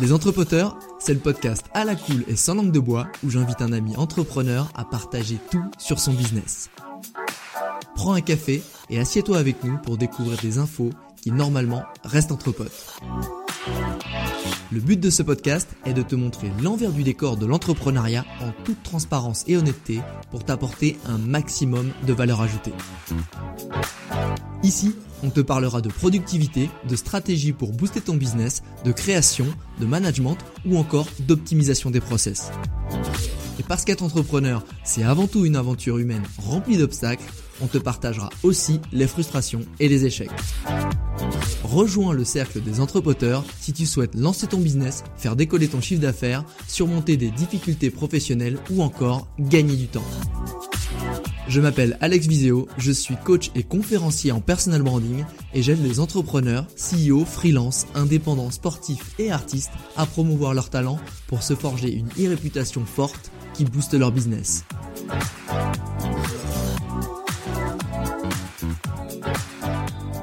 Les Entrepoteurs, c'est le podcast à la cool et sans langue de bois où j'invite un ami entrepreneur à partager tout sur son business. Prends un café et assieds-toi avec nous pour découvrir des infos qui normalement restent entre potes. Le but de ce podcast est de te montrer l'envers du décor de l'entrepreneuriat en toute transparence et honnêteté pour t'apporter un maximum de valeur ajoutée. Ici, on te parlera de productivité, de stratégie pour booster ton business, de création, de management ou encore d'optimisation des process. Et parce qu'être entrepreneur, c'est avant tout une aventure humaine remplie d'obstacles, on te partagera aussi les frustrations et les échecs. Rejoins le cercle des entrepoteurs si tu souhaites lancer ton business, faire décoller ton chiffre d'affaires, surmonter des difficultés professionnelles ou encore gagner du temps. Je m'appelle Alex Viseo, je suis coach et conférencier en personal branding et j'aide les entrepreneurs, CEO, freelance, indépendants, sportifs et artistes à promouvoir leurs talents pour se forger une e-réputation forte qui booste leur business.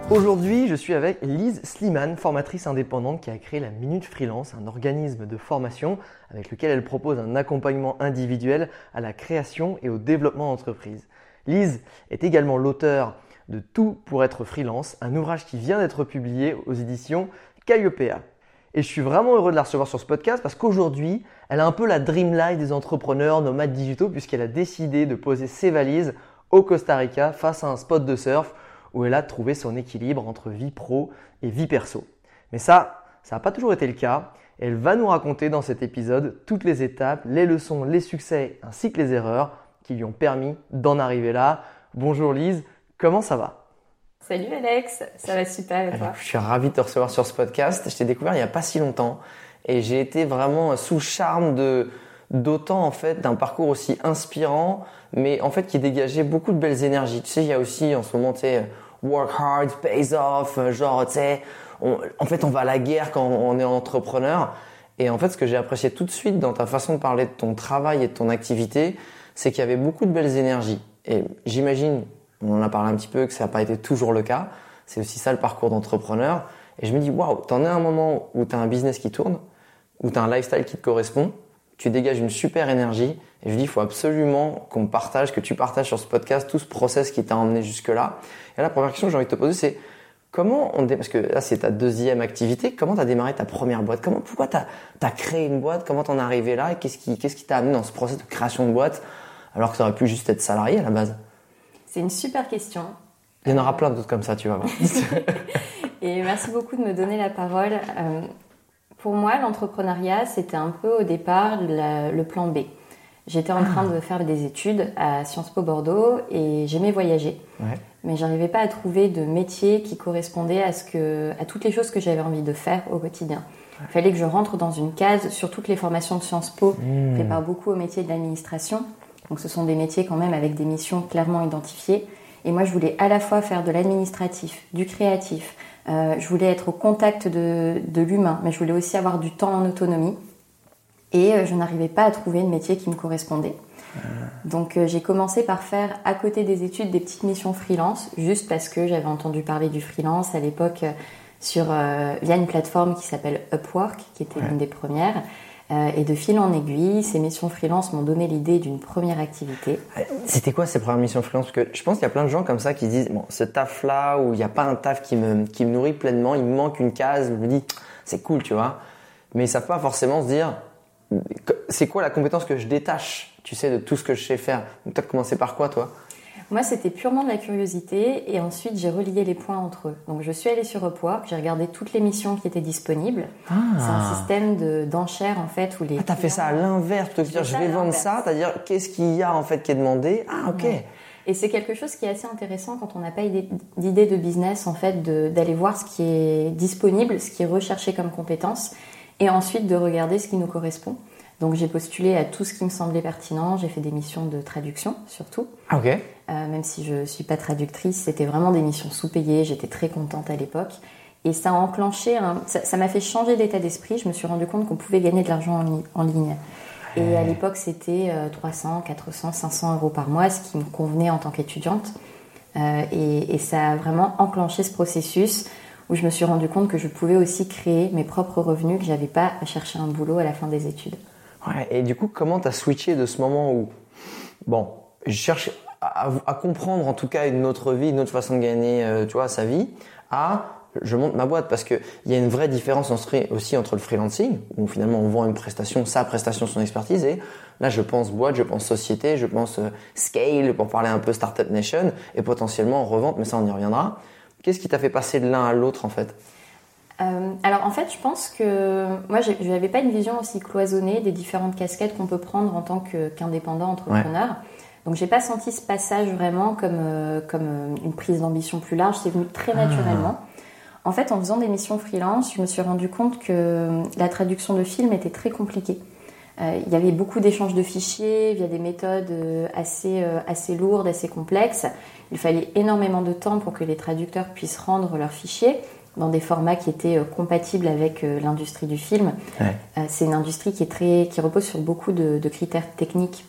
Aujourd'hui, je suis avec Lise Sliman, formatrice indépendante qui a créé la Minute Freelance, un organisme de formation avec lequel elle propose un accompagnement individuel à la création et au développement d'entreprise. Lise est également l'auteur de Tout pour être freelance, un ouvrage qui vient d'être publié aux éditions Calliope. Et je suis vraiment heureux de la recevoir sur ce podcast parce qu'aujourd'hui, elle a un peu la dream life des entrepreneurs nomades digitaux puisqu'elle a décidé de poser ses valises au Costa Rica face à un spot de surf où elle a trouvé son équilibre entre vie pro et vie perso. Mais ça, ça n'a pas toujours été le cas. Elle va nous raconter dans cet épisode toutes les étapes, les leçons, les succès ainsi que les erreurs qui lui ont permis d'en arriver là. Bonjour Lise, comment ça va? Salut Alex, ça va super et toi? Je suis ravi de te recevoir sur ce podcast. Je t'ai découvert il n'y a pas si longtemps et j'ai été vraiment sous charme de d'autant en fait d'un parcours aussi inspirant, mais en fait qui dégageait beaucoup de belles énergies. Tu sais, il y a aussi en ce moment, tu sais, work hard pays off, genre, tu sais, en fait, on va à la guerre quand on est entrepreneur. Et en fait, ce que j'ai apprécié tout de suite dans ta façon de parler de ton travail et de ton activité, c'est qu'il y avait beaucoup de belles énergies. Et j'imagine, on en a parlé un petit peu, que ça n'a pas été toujours le cas. C'est aussi ça le parcours d'entrepreneur. Et je me dis, waouh, t'en es un moment où tu as un business qui tourne, où tu as un lifestyle qui te correspond, tu dégages une super énergie. Et je dis, il faut absolument qu'on partage, que tu partages sur ce podcast tout ce process qui t'a emmené jusque-là. Et là, la première question que j'ai envie de te poser, c'est comment on, parce que là, c'est ta deuxième activité, comment tu as démarré ta première boîte? Comment, pourquoi tu as, créé une boîte? Comment t'en es arrivé là? Qu'est-ce qui, qu'est-ce qui t'a amené dans ce process de création de boîte alors que tu aurais pu juste être salarié à la base? C'est une super question. Il y en aura plein d'autres comme ça, tu vas voir. Et merci beaucoup de me donner la parole. Euh, pour moi, l'entrepreneuriat, c'était un peu au départ le plan B. J'étais en train ah. de faire des études à Sciences Po Bordeaux et j'aimais voyager. Ouais. Mais j'arrivais pas à trouver de métier qui correspondait à, ce que, à toutes les choses que j'avais envie de faire au quotidien. Il fallait que je rentre dans une case sur toutes les formations de Sciences Po. Mmh. Je prépare beaucoup au métier de l'administration. Donc ce sont des métiers quand même avec des missions clairement identifiées. Et moi, je voulais à la fois faire de l'administratif, du créatif, euh, je voulais être au contact de, l'humain, mais je voulais aussi avoir du temps en autonomie. Et euh, je n'arrivais pas à trouver de métier qui me correspondait. Ah. Donc euh, j'ai commencé par faire à côté des études des petites missions freelance, juste parce que j'avais entendu parler du freelance à l'époque sur via une plateforme qui s'appelle Upwork, qui était l'une des premières. Euh, et de fil en aiguille, ces missions freelance m'ont donné l'idée d'une première activité. Euh, c'était quoi ces premières missions freelance? Parce que je pense qu'il y a plein de gens comme ça qui disent bon, ce taf-là où il n'y a pas un taf qui me, nourrit pleinement, il me manque une case, je me dis c'est cool, tu vois. Mais ils savent pas forcément se dire c'est quoi la compétence que je détache, tu sais, de tout ce que je sais faire. Donc tu as commencé par quoi, toi? Moi, c'était purement de la curiosité et ensuite j'ai relié les points entre eux. Donc, je suis allée sur Upwork, j'ai regardé toutes les missions qui étaient disponibles. Ah. C'est un système d'enchères en fait où les. Ah, t'as fait ça à l'inverse, plutôt que dire je vais vendre ça, c'est-à-dire qu'est-ce qu'il y a en fait qui est demandé? Ah, ok. Et c'est quelque chose qui est assez intéressant quand on n'a pas d'idée de business, en fait, d'aller voir ce qui est disponible, ce qui est recherché comme compétence, et ensuite de regarder ce qui nous correspond. Donc j'ai postulé à tout ce qui me semblait pertinent. J'ai fait des missions de traduction surtout. Ah, ok. Euh, même si je suis pas traductrice, c'était vraiment des missions sous-payées. J'étais très contente à l'époque. Et ça a enclenché, ça m'a fait changer d'état d'esprit. Je me suis rendu compte qu'on pouvait gagner de l'argent en, ligne. Et à l'époque, c'était 300, 400, 500 euros par mois, ce qui me convenait en tant qu'étudiante. Euh, et, et, ça a vraiment enclenché ce processus où je me suis rendu compte que je pouvais aussi créer mes propres revenus, que j'avais pas à chercher un boulot à la fin des études. Et du coup, comment tu as switché de ce moment où, bon, je cherche à, comprendre en tout cas une autre vie, une autre façon de gagner, euh, tu vois, sa vie, à je monte ma boîte. Parce qu'il y a une vraie différence aussi entre le freelancing, où finalement on vend une prestation, sa prestation, son expertise, et là je pense boîte, je pense société, je pense euh, scale, pour parler un peu Startup Nation, et potentiellement revente, mais ça on y reviendra. Qu'est-ce qui t'a fait passer de l'un à l'autre en fait? Euh, alors en fait, je pense que moi, je n'avais pas une vision aussi cloisonnée des différentes casquettes qu'on peut prendre en tant qu'indépendant entrepreneur. Donc j'ai pas senti ce passage vraiment comme, euh, comme une prise d'ambition plus large, c'est venu très ah. naturellement. En fait, en faisant des missions freelance, je me suis rendu compte que la traduction de films était très compliquée. Euh, il y avait beaucoup d'échanges de fichiers via des méthodes euh, assez, euh, assez lourdes, assez complexes. Il fallait énormément de temps pour que les traducteurs puissent rendre leurs fichiers dans des formats qui étaient compatibles avec l'industrie du film. C'est une industrie qui, est très, qui repose sur beaucoup de, critères techniques.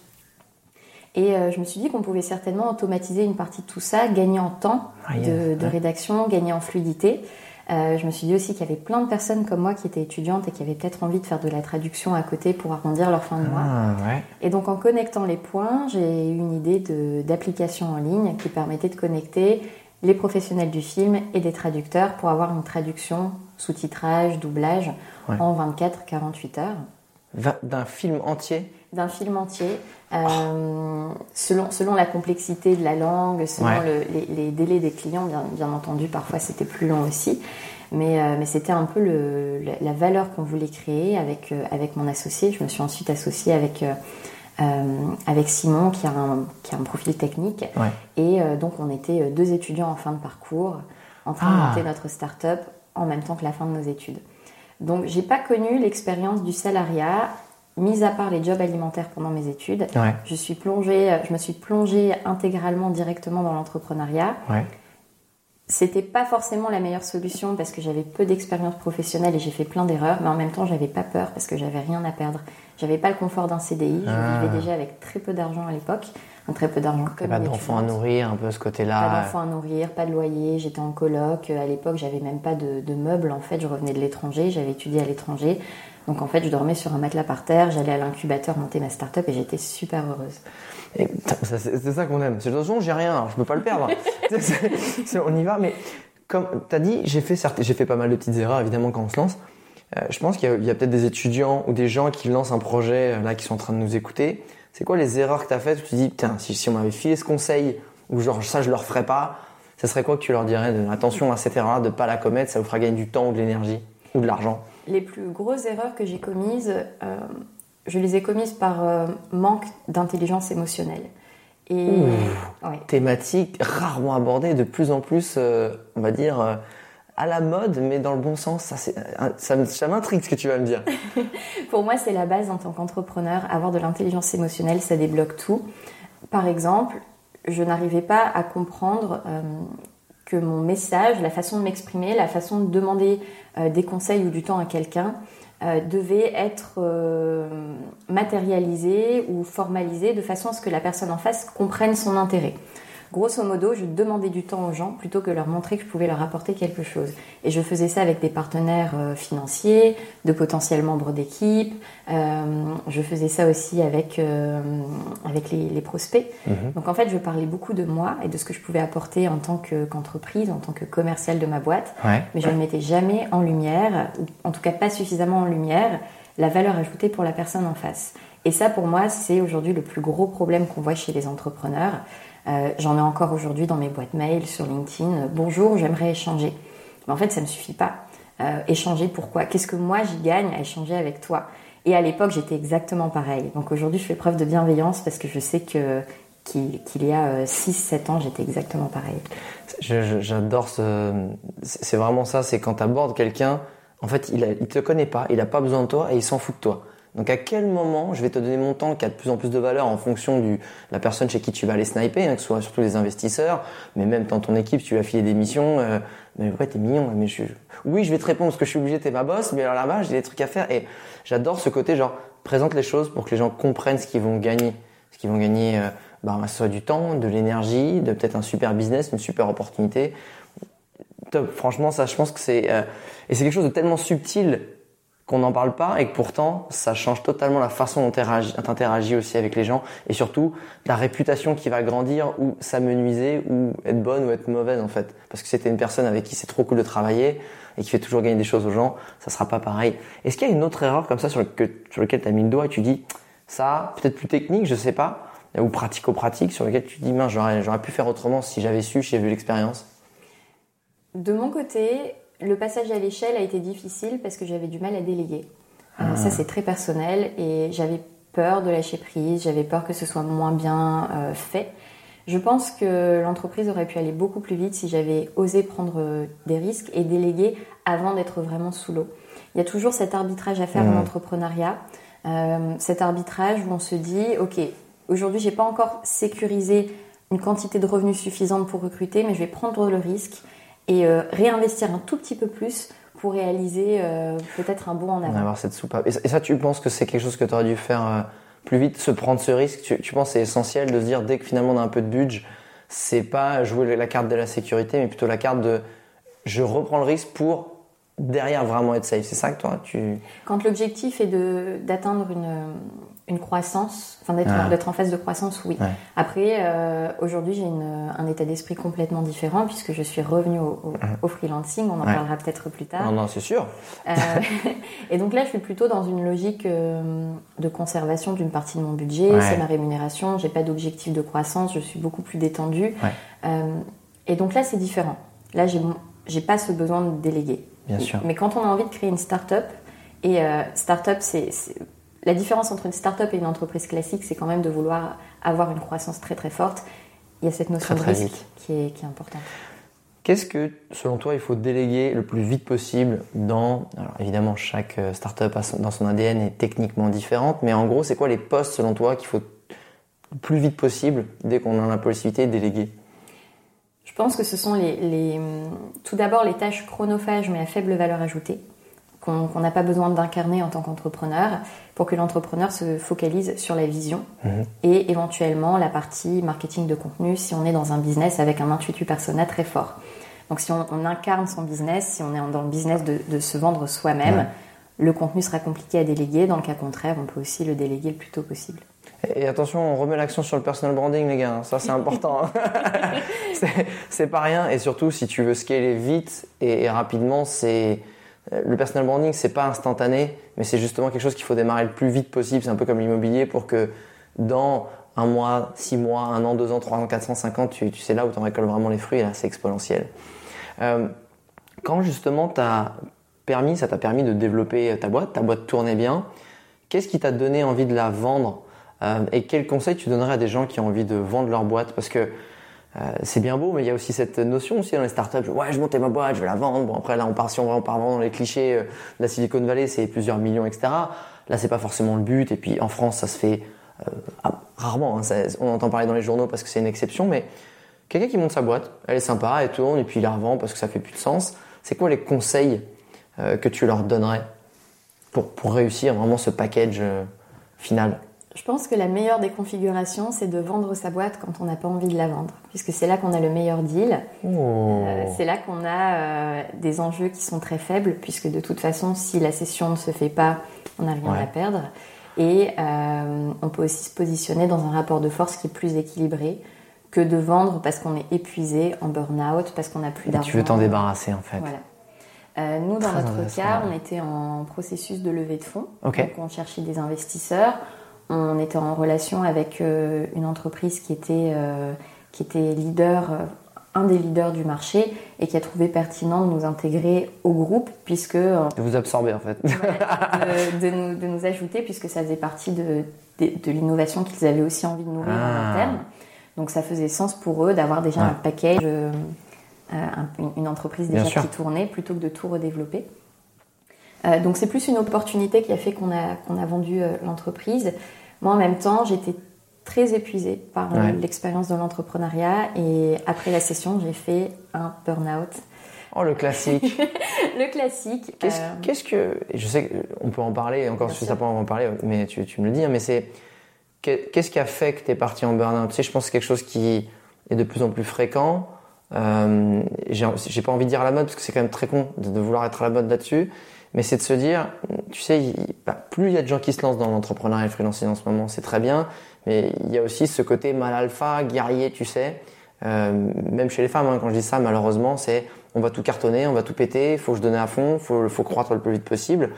Et je me suis dit qu'on pouvait certainement automatiser une partie de tout ça, gagner en temps ah, de, de rédaction, gagner en fluidité. Euh, je me suis dit aussi qu'il y avait plein de personnes comme moi qui étaient étudiantes et qui avaient peut-être envie de faire de la traduction à côté pour arrondir leur fin de mois. Ah, et donc en connectant les points, j'ai eu une idée d'application en ligne qui permettait de connecter les professionnels du film et des traducteurs pour avoir une traduction, sous-titrage, doublage en 24-48 heures. D'un film entier? D'un film entier. Euh, selon, selon la complexité de la langue, selon les, délais des clients, bien, bien entendu, parfois c'était plus long aussi. Mais, euh, mais c'était un peu le, la, valeur qu'on voulait créer avec, euh, avec mon associé. Je me suis ensuite associée avec, avec Simon, qui a, un, qui a un profil technique. Et donc, on était deux étudiants en fin de parcours, en train de ah. monter notre start-up en même temps que la fin de nos études. Donc, j'ai pas connu l'expérience du salariat mis à part les jobs alimentaires pendant mes études, je, suis plongée, je me suis plongée intégralement directement dans l'entrepreneuriat. Ouais. C'était pas forcément la meilleure solution parce que j'avais peu d'expérience professionnelle et j'ai fait plein d'erreurs, mais en même temps j'avais pas peur parce que j'avais rien à perdre. J'avais pas le confort d'un CDI, je ah. vivais déjà avec très peu d'argent à l'époque, très peu d'argent. Pas d'enfants à nourrir, un peu ce côté-là. Pas d'enfants à nourrir, pas de loyer, j'étais en coloc. À l'époque, j'avais même pas de, de, meubles en fait, je revenais de l'étranger, j'avais étudié à l'étranger. Donc en fait, je dormais sur un matelas par terre, j'allais à l'incubateur monter ma start-up et j'étais super heureuse. C'est ça qu'on aime. De toute façon, j'ai rien, je peux pas le perdre. on y va, mais comme tu as dit, j'ai fait, j'ai fait pas mal de petites erreurs évidemment quand on se lance. Euh, je pense qu'il y a, peut-être des étudiants ou des gens qui lancent un projet euh, là qui sont en train de nous écouter. C'est quoi les erreurs que tu as faites où tu te dis, putain, si, si on m'avait filé ce conseil ou genre ça je le referais pas, ça serait quoi que tu leur dirais de, Attention à cette erreur de pas la commettre, ça vous fera gagner du temps ou de l'énergie ou de l'argent? Les plus grosses erreurs que j'ai commises, euh, je les ai commises par euh, manque d'intelligence émotionnelle. Et thématique rarement abordée, de plus en plus, on va dire, à la mode, mais dans le bon sens. Ça, ça, ça m'intrigue ce que tu vas me dire. Pour moi, c'est la base en tant qu'entrepreneur. Avoir de l'intelligence émotionnelle, ça débloque tout. Par exemple, je n'arrivais pas à comprendre que mon message, la façon de m'exprimer, la façon de demander euh, des conseils ou du temps à quelqu'un euh, devait être euh, matérialisé ou formalisé de façon à ce que la personne en face comprenne son intérêt. Grosso modo, je demandais du temps aux gens plutôt que leur montrer que je pouvais leur apporter quelque chose. Et je faisais ça avec des partenaires euh, financiers, de potentiels membres d'équipe. Euh, je faisais ça aussi avec, euh, avec les, prospects. Mhm. Donc en fait, je parlais beaucoup de moi et de ce que je pouvais apporter en tant qu'entreprise, en tant que commercial de ma boîte. Mais je ne mettais jamais en lumière, ou en tout cas pas suffisamment en lumière, la valeur ajoutée pour la personne en face. Et ça, pour moi, c'est aujourd'hui le plus gros problème qu'on voit chez les entrepreneurs. Euh, j'en ai encore aujourd'hui dans mes boîtes mail, sur LinkedIn. Bonjour, j'aimerais échanger. Mais en fait, ça ne me suffit pas. Euh, échanger pourquoi? Qu'est-ce que moi j'y gagne à échanger avec toi? Et à l'époque, j'étais exactement pareil. Donc aujourd'hui, je fais preuve de bienveillance parce que je sais que qu'il y a 6-7 ans, j'étais exactement pareil. J'adore ce. C'est vraiment ça, c'est quand tu abordes quelqu'un, en fait, il, ne te connaît pas, il n'a pas besoin de toi et il s'en fout de toi. Donc à quel moment je vais te donner mon temps qui a de plus en plus de valeur en fonction de la personne chez qui tu vas aller sniper, hein, que ce soit surtout les investisseurs, mais même dans ton équipe, tu vas filer des missions, euh, mais ouais t'es mignon, mais je, oui je vais te répondre parce que je suis obligé, t'es ma boss, mais alors là-bas j'ai des trucs à faire et j'adore ce côté genre présente les choses pour que les gens comprennent ce qu'ils vont gagner, ce qu'ils vont gagner, euh, bah, soit du temps, de l'énergie, de peut-être un super business, une super opportunité. Top, franchement ça je pense que c'est euh, et c'est quelque chose de tellement subtil qu'on n'en parle pas et que pourtant ça change totalement la façon dont tu interagis aussi avec les gens et surtout la réputation qui va grandir ou s'amenuiser ou être bonne ou être mauvaise en fait. Parce que c'était une personne avec qui c'est trop cool de travailler et qui fait toujours gagner des choses aux gens ça sera pas pareil. Est-ce qu'il y a une autre erreur comme ça sur, le, sur lequel tu mis le doigt et tu dis ça peut-être plus technique je sais pas ou pratico-pratique sur lequel tu dis mince j'aurais, j'aurais pu faire autrement si j'avais su si j'avais vu l'expérience? De mon côté le passage à l'échelle a été difficile parce que j'avais du mal à déléguer. Euh, ah. ça, c'est très personnel et j'avais peur de lâcher prise, j'avais peur que ce soit moins bien euh, fait. Je pense que l'entreprise aurait pu aller beaucoup plus vite si j'avais osé prendre des risques et déléguer avant d'être vraiment sous l'eau. Il y a toujours cet arbitrage à faire en entrepreneuriat, euh, cet arbitrage où on se dit, ok, aujourd'hui j'ai pas encore sécurisé une quantité de revenus suffisante pour recruter, mais je vais prendre le risque et euh, réinvestir un tout petit peu plus pour réaliser euh, peut-être un bon en avant. Avoir cette soupape. Et ça, tu penses que c'est quelque chose que tu aurais dû faire euh, plus vite, se prendre ce risque? Tu, tu penses que c'est essentiel de se dire dès que finalement on a un peu de budget, c'est pas jouer la carte de la sécurité, mais plutôt la carte de je reprends le risque pour derrière vraiment être safe. C'est ça que toi tu. Quand l'objectif est d'atteindre une une croissance, enfin ah. d'être en phase de croissance, oui. Après, euh, aujourd'hui, j'ai un état d'esprit complètement différent puisque je suis revenue au, au, freelancing. On en parlera peut-être plus tard. Non, non, c'est sûr. Euh, et donc là, je suis plutôt dans une logique euh, de conservation d'une partie de mon budget. C'est ma rémunération. J'ai pas d'objectif de croissance. Je suis beaucoup plus détendue. et donc là, c'est différent. Là, j'ai j'ai pas ce besoin de déléguer. Bien sûr. Mais quand on a envie de créer une start-up, et start-up, c'est la différence entre une start-up et une entreprise classique, c'est quand même de vouloir avoir une croissance très très forte. Il y a cette notion de risque qui est, qui est importante. Qu'est-ce que, selon toi, il faut déléguer le plus vite possible dans. Alors évidemment, chaque euh, startup dans son ADN est techniquement différente, mais en gros, c'est quoi les postes, selon toi, qu'il faut le plus vite possible, dès qu'on a la possibilité, de déléguer? Je pense que ce sont les tout d'abord les tâches chronophages, mais à faible valeur ajoutée qu'on n'a pas besoin d'incarner en tant qu'entrepreneur pour que l'entrepreneur se focalise sur la vision mhm. et éventuellement la partie marketing de contenu si on est dans un business avec un intuitu persona très fort. Donc si on, incarne son business, si on est dans le business de, se vendre soi-même, le contenu sera compliqué à déléguer. Dans le cas contraire, on peut aussi le déléguer le plus tôt possible. Et attention, on remet l'action sur le personal branding, les gars. Ça, c'est important. Hein. c'est pas rien. Et surtout, si tu veux scaler vite et rapidement, c'est le personal branding, c'est pas instantané, mais c'est justement quelque chose qu'il faut démarrer le plus vite possible. C'est un peu comme l'immobilier pour que dans un mois, six mois, un an, deux ans, trois ans, quatre ans, cinq ans, tu, sais là où tu en récoltes vraiment les fruits, là, c'est exponentiel. Euh, quand justement as permis, ça t'a permis de développer ta boîte, ta boîte tournait bien, qu'est-ce qui t'a donné envie de la vendre euh, et quels conseils tu donnerais à des gens qui ont envie de vendre leur boîte? Parce que euh, c'est bien beau, mais il y a aussi cette notion aussi dans les startups. Ouais, je montais ma boîte, je vais la vendre. Bon, après là, on part si on, part vraiment dans les clichés euh, de la Silicon Valley, c'est plusieurs millions, etc. Là, c'est pas forcément le but. Et puis en France, ça se fait euh, ah, rarement. Hein. on entend parler dans les journaux parce que c'est une exception, mais quelqu'un qui monte sa boîte, elle est sympa, elle tourne, et puis il la revend parce que ça fait plus de sens. C'est quoi les conseils que tu leur donnerais pour, pour réussir vraiment ce package final? Je pense que la meilleure des configurations, c'est de vendre sa boîte quand on n'a pas envie de la vendre, puisque c'est là qu'on a le meilleur deal. Oh. Euh, c'est là qu'on a euh, des enjeux qui sont très faibles, puisque de toute façon, si la session ne se fait pas, on n'a rien à perdre. Et euh, on peut aussi se positionner dans un rapport de force qui est plus équilibré que de vendre parce qu'on est épuisé, en burn-out, parce qu'on n'a plus d'argent. Tu veux t'en débarrasser en fait. Voilà. nous, dans notre cas, on était en processus de levée de fonds. Donc, on cherchait des investisseurs on était en relation avec euh, une entreprise qui était, euh, qui était leader, euh, un des leaders du marché et qui a trouvé pertinent de nous intégrer au groupe puisque... de vous absorber en fait. de, nous, ajouter puisque ça faisait partie de, de, l'innovation qu'ils avaient aussi envie de nourrir en ah. interne. Donc ça faisait sens pour eux d'avoir déjà un package, euh, une entreprise déjà qui tournait, plutôt que de tout redévelopper. donc c'est plus une opportunité qui a fait qu'on a, qu'on a vendu l'entreprise. Moi en même temps, j'étais très épuisée par l'expérience de l'entrepreneuriat et après la session, j'ai fait un burn-out. Oh, le classique. le classique. Qu'est-ce que. Je sais qu'on peut en parler, encore si ça peut en parler, mais tu, tu me le dis, hein, mais c'est Qu'est-ce qui a fait que tu es parti en burn-out? Tu sais, je pense que c'est quelque chose qui est de plus en plus fréquent. Euh, j'ai pas envie de dire à la mode parce que c'est quand même très con de, vouloir être à la mode là-dessus. Mais c'est de se dire, tu sais, bah, plus il y a de gens qui se lancent dans l'entrepreneuriat et le freelancing en ce moment, c'est très bien. Mais il y a aussi ce côté mal alpha, guerrier, tu sais. Euh, même chez les femmes, hein, quand je dis ça, malheureusement, c'est on va tout cartonner, on va tout péter, faut se donner à fond, faut, faut croître le plus vite possible.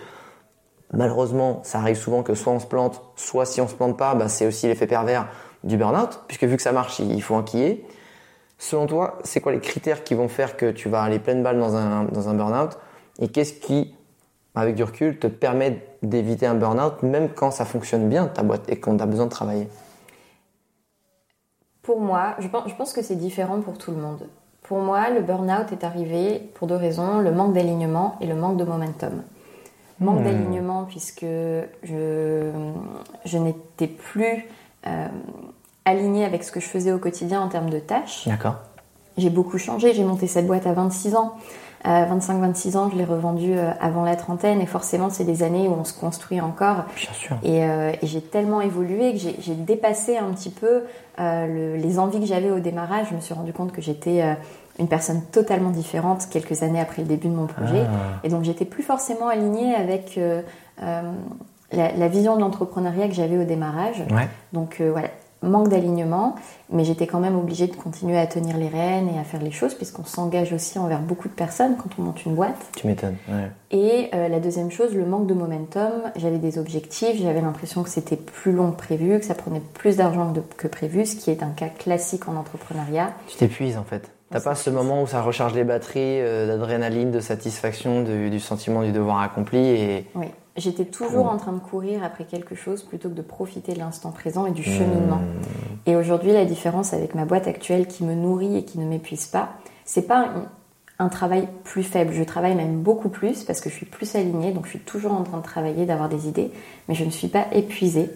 Malheureusement, ça arrive souvent que soit on se plante, soit si on se plante pas, bah, c'est aussi l'effet pervers du burn-out, puisque vu que ça marche, il faut enquiller. Selon toi, c'est quoi les critères qui vont faire que tu vas aller pleine balle dans un, dans un burn-out? Et qu'est-ce qui, avec du recul, te permet d'éviter un burn-out, même quand ça fonctionne bien, ta boîte, et qu'on a besoin de travailler Pour moi, je pense, je pense que c'est différent pour tout le monde. Pour moi, le burn-out est arrivé pour deux raisons, le manque d'alignement et le manque de momentum. Manque hmm. d'alignement puisque je, je n'étais plus euh, alignée avec ce que je faisais au quotidien en termes de tâches. D'accord. J'ai beaucoup changé, j'ai monté cette boîte à 26 ans. 25-26 ans, je l'ai revendue euh, avant la trentaine et forcément c'est des années où on se construit encore. Bien sûr. Et, euh, et j'ai tellement évolué que j'ai dépassé un petit peu euh, les envies que j'avais au démarrage. Je me suis rendu compte que j'étais une personne totalement différente quelques années après le début de mon projet. Ah. Et donc j'étais plus forcément alignée avec euh, la, vision de l'entrepreneuriat que j'avais au démarrage. Donc euh, voilà, manque d'alignement, mais j'étais quand même obligée de continuer à tenir les rênes et à faire les choses, puisqu'on s'engage aussi envers beaucoup de personnes quand on monte une boîte. Tu m'étonnes. Ouais. Et la deuxième chose, le manque de momentum. J'avais des objectifs, j'avais l'impression que c'était plus long que prévu, que ça prenait plus d'argent que prévu, ce qui est un cas classique en entrepreneuriat. Tu t'épuises en fait. T'as pas ce moment où ça recharge les batteries euh, d'adrénaline, de satisfaction, du sentiment du devoir accompli et... Oui, j'étais toujours en train de courir après quelque chose plutôt que de profiter de l'instant présent et du cheminement. Hmm. Et aujourd'hui, la différence avec ma boîte actuelle qui me nourrit et qui ne m'épuise pas, c'est pas un, travail plus faible. Je travaille même beaucoup plus parce que je suis plus alignée, donc je suis toujours en train de travailler, d'avoir des idées, mais je ne suis pas épuisée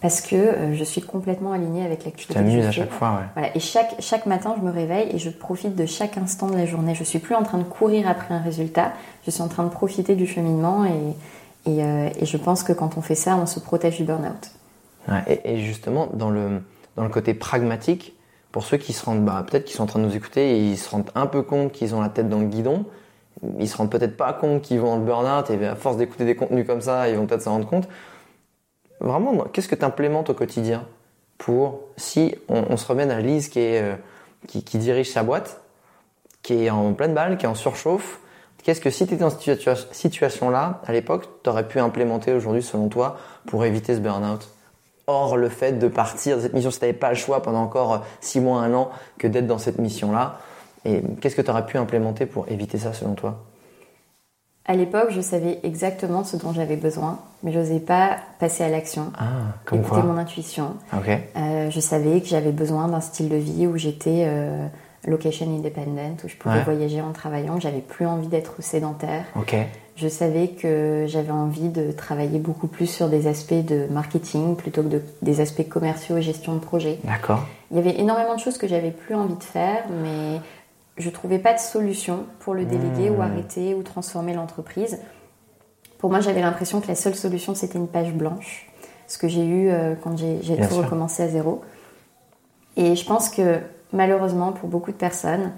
parce que euh, je suis complètement alignée avec l'activité. Tu t'amuses à chaque fois, ouais. Voilà. Et chaque, chaque matin, je me réveille et je profite de chaque instant de la journée. Je suis plus en train de courir après un résultat, je suis en train de profiter du cheminement et, et, euh, et je pense que quand on fait ça, on se protège du burn-out. Et, justement, dans le, dans le côté pragmatique, pour ceux qui se rendent, bah, peut-être qu'ils sont en train de nous écouter ils se rendent un peu compte qu'ils ont la tête dans le guidon, ils se rendent peut-être pas compte qu'ils vont le burn-out et à force d'écouter des contenus comme ça, ils vont peut-être s'en rendre compte. Vraiment, qu'est-ce que tu implémentes au quotidien pour, si on, se remet à Lise qui, est, euh, qui, dirige sa boîte, qui est en pleine balle, qui est en surchauffe, qu'est-ce que si tu étais dans cette situation-là, à l'époque, tu aurais pu implémenter aujourd'hui selon toi pour éviter ce burn-out? Or, le fait de partir de cette mission, si tu n'avais pas le choix pendant encore 6 mois, 1 an, que d'être dans cette mission-là, et qu'est-ce que tu aurais pu implémenter pour éviter ça selon toi? À l'époque, je savais exactement ce dont j'avais besoin, mais je n'osais pas passer à l'action. Ah, comme écouter mon intuition. Euh, je savais que j'avais besoin d'un style de vie où j'étais euh, location independent, où je pouvais voyager en travaillant, j'avais plus envie d'être sédentaire. Je savais que j'avais envie de travailler beaucoup plus sur des aspects de marketing plutôt que des aspects commerciaux et gestion de projet. D'accord. Il y avait énormément de choses que j'avais plus envie de faire, mais je trouvais pas de solution pour le déléguer ou hmm. arrêter ou transformer l'entreprise. Pour moi, j'avais l'impression que la seule solution, c'était une page blanche. Ce que j'ai eu euh, quand j'ai tout recommencé à zéro. Et je pense que malheureusement, pour beaucoup de personnes,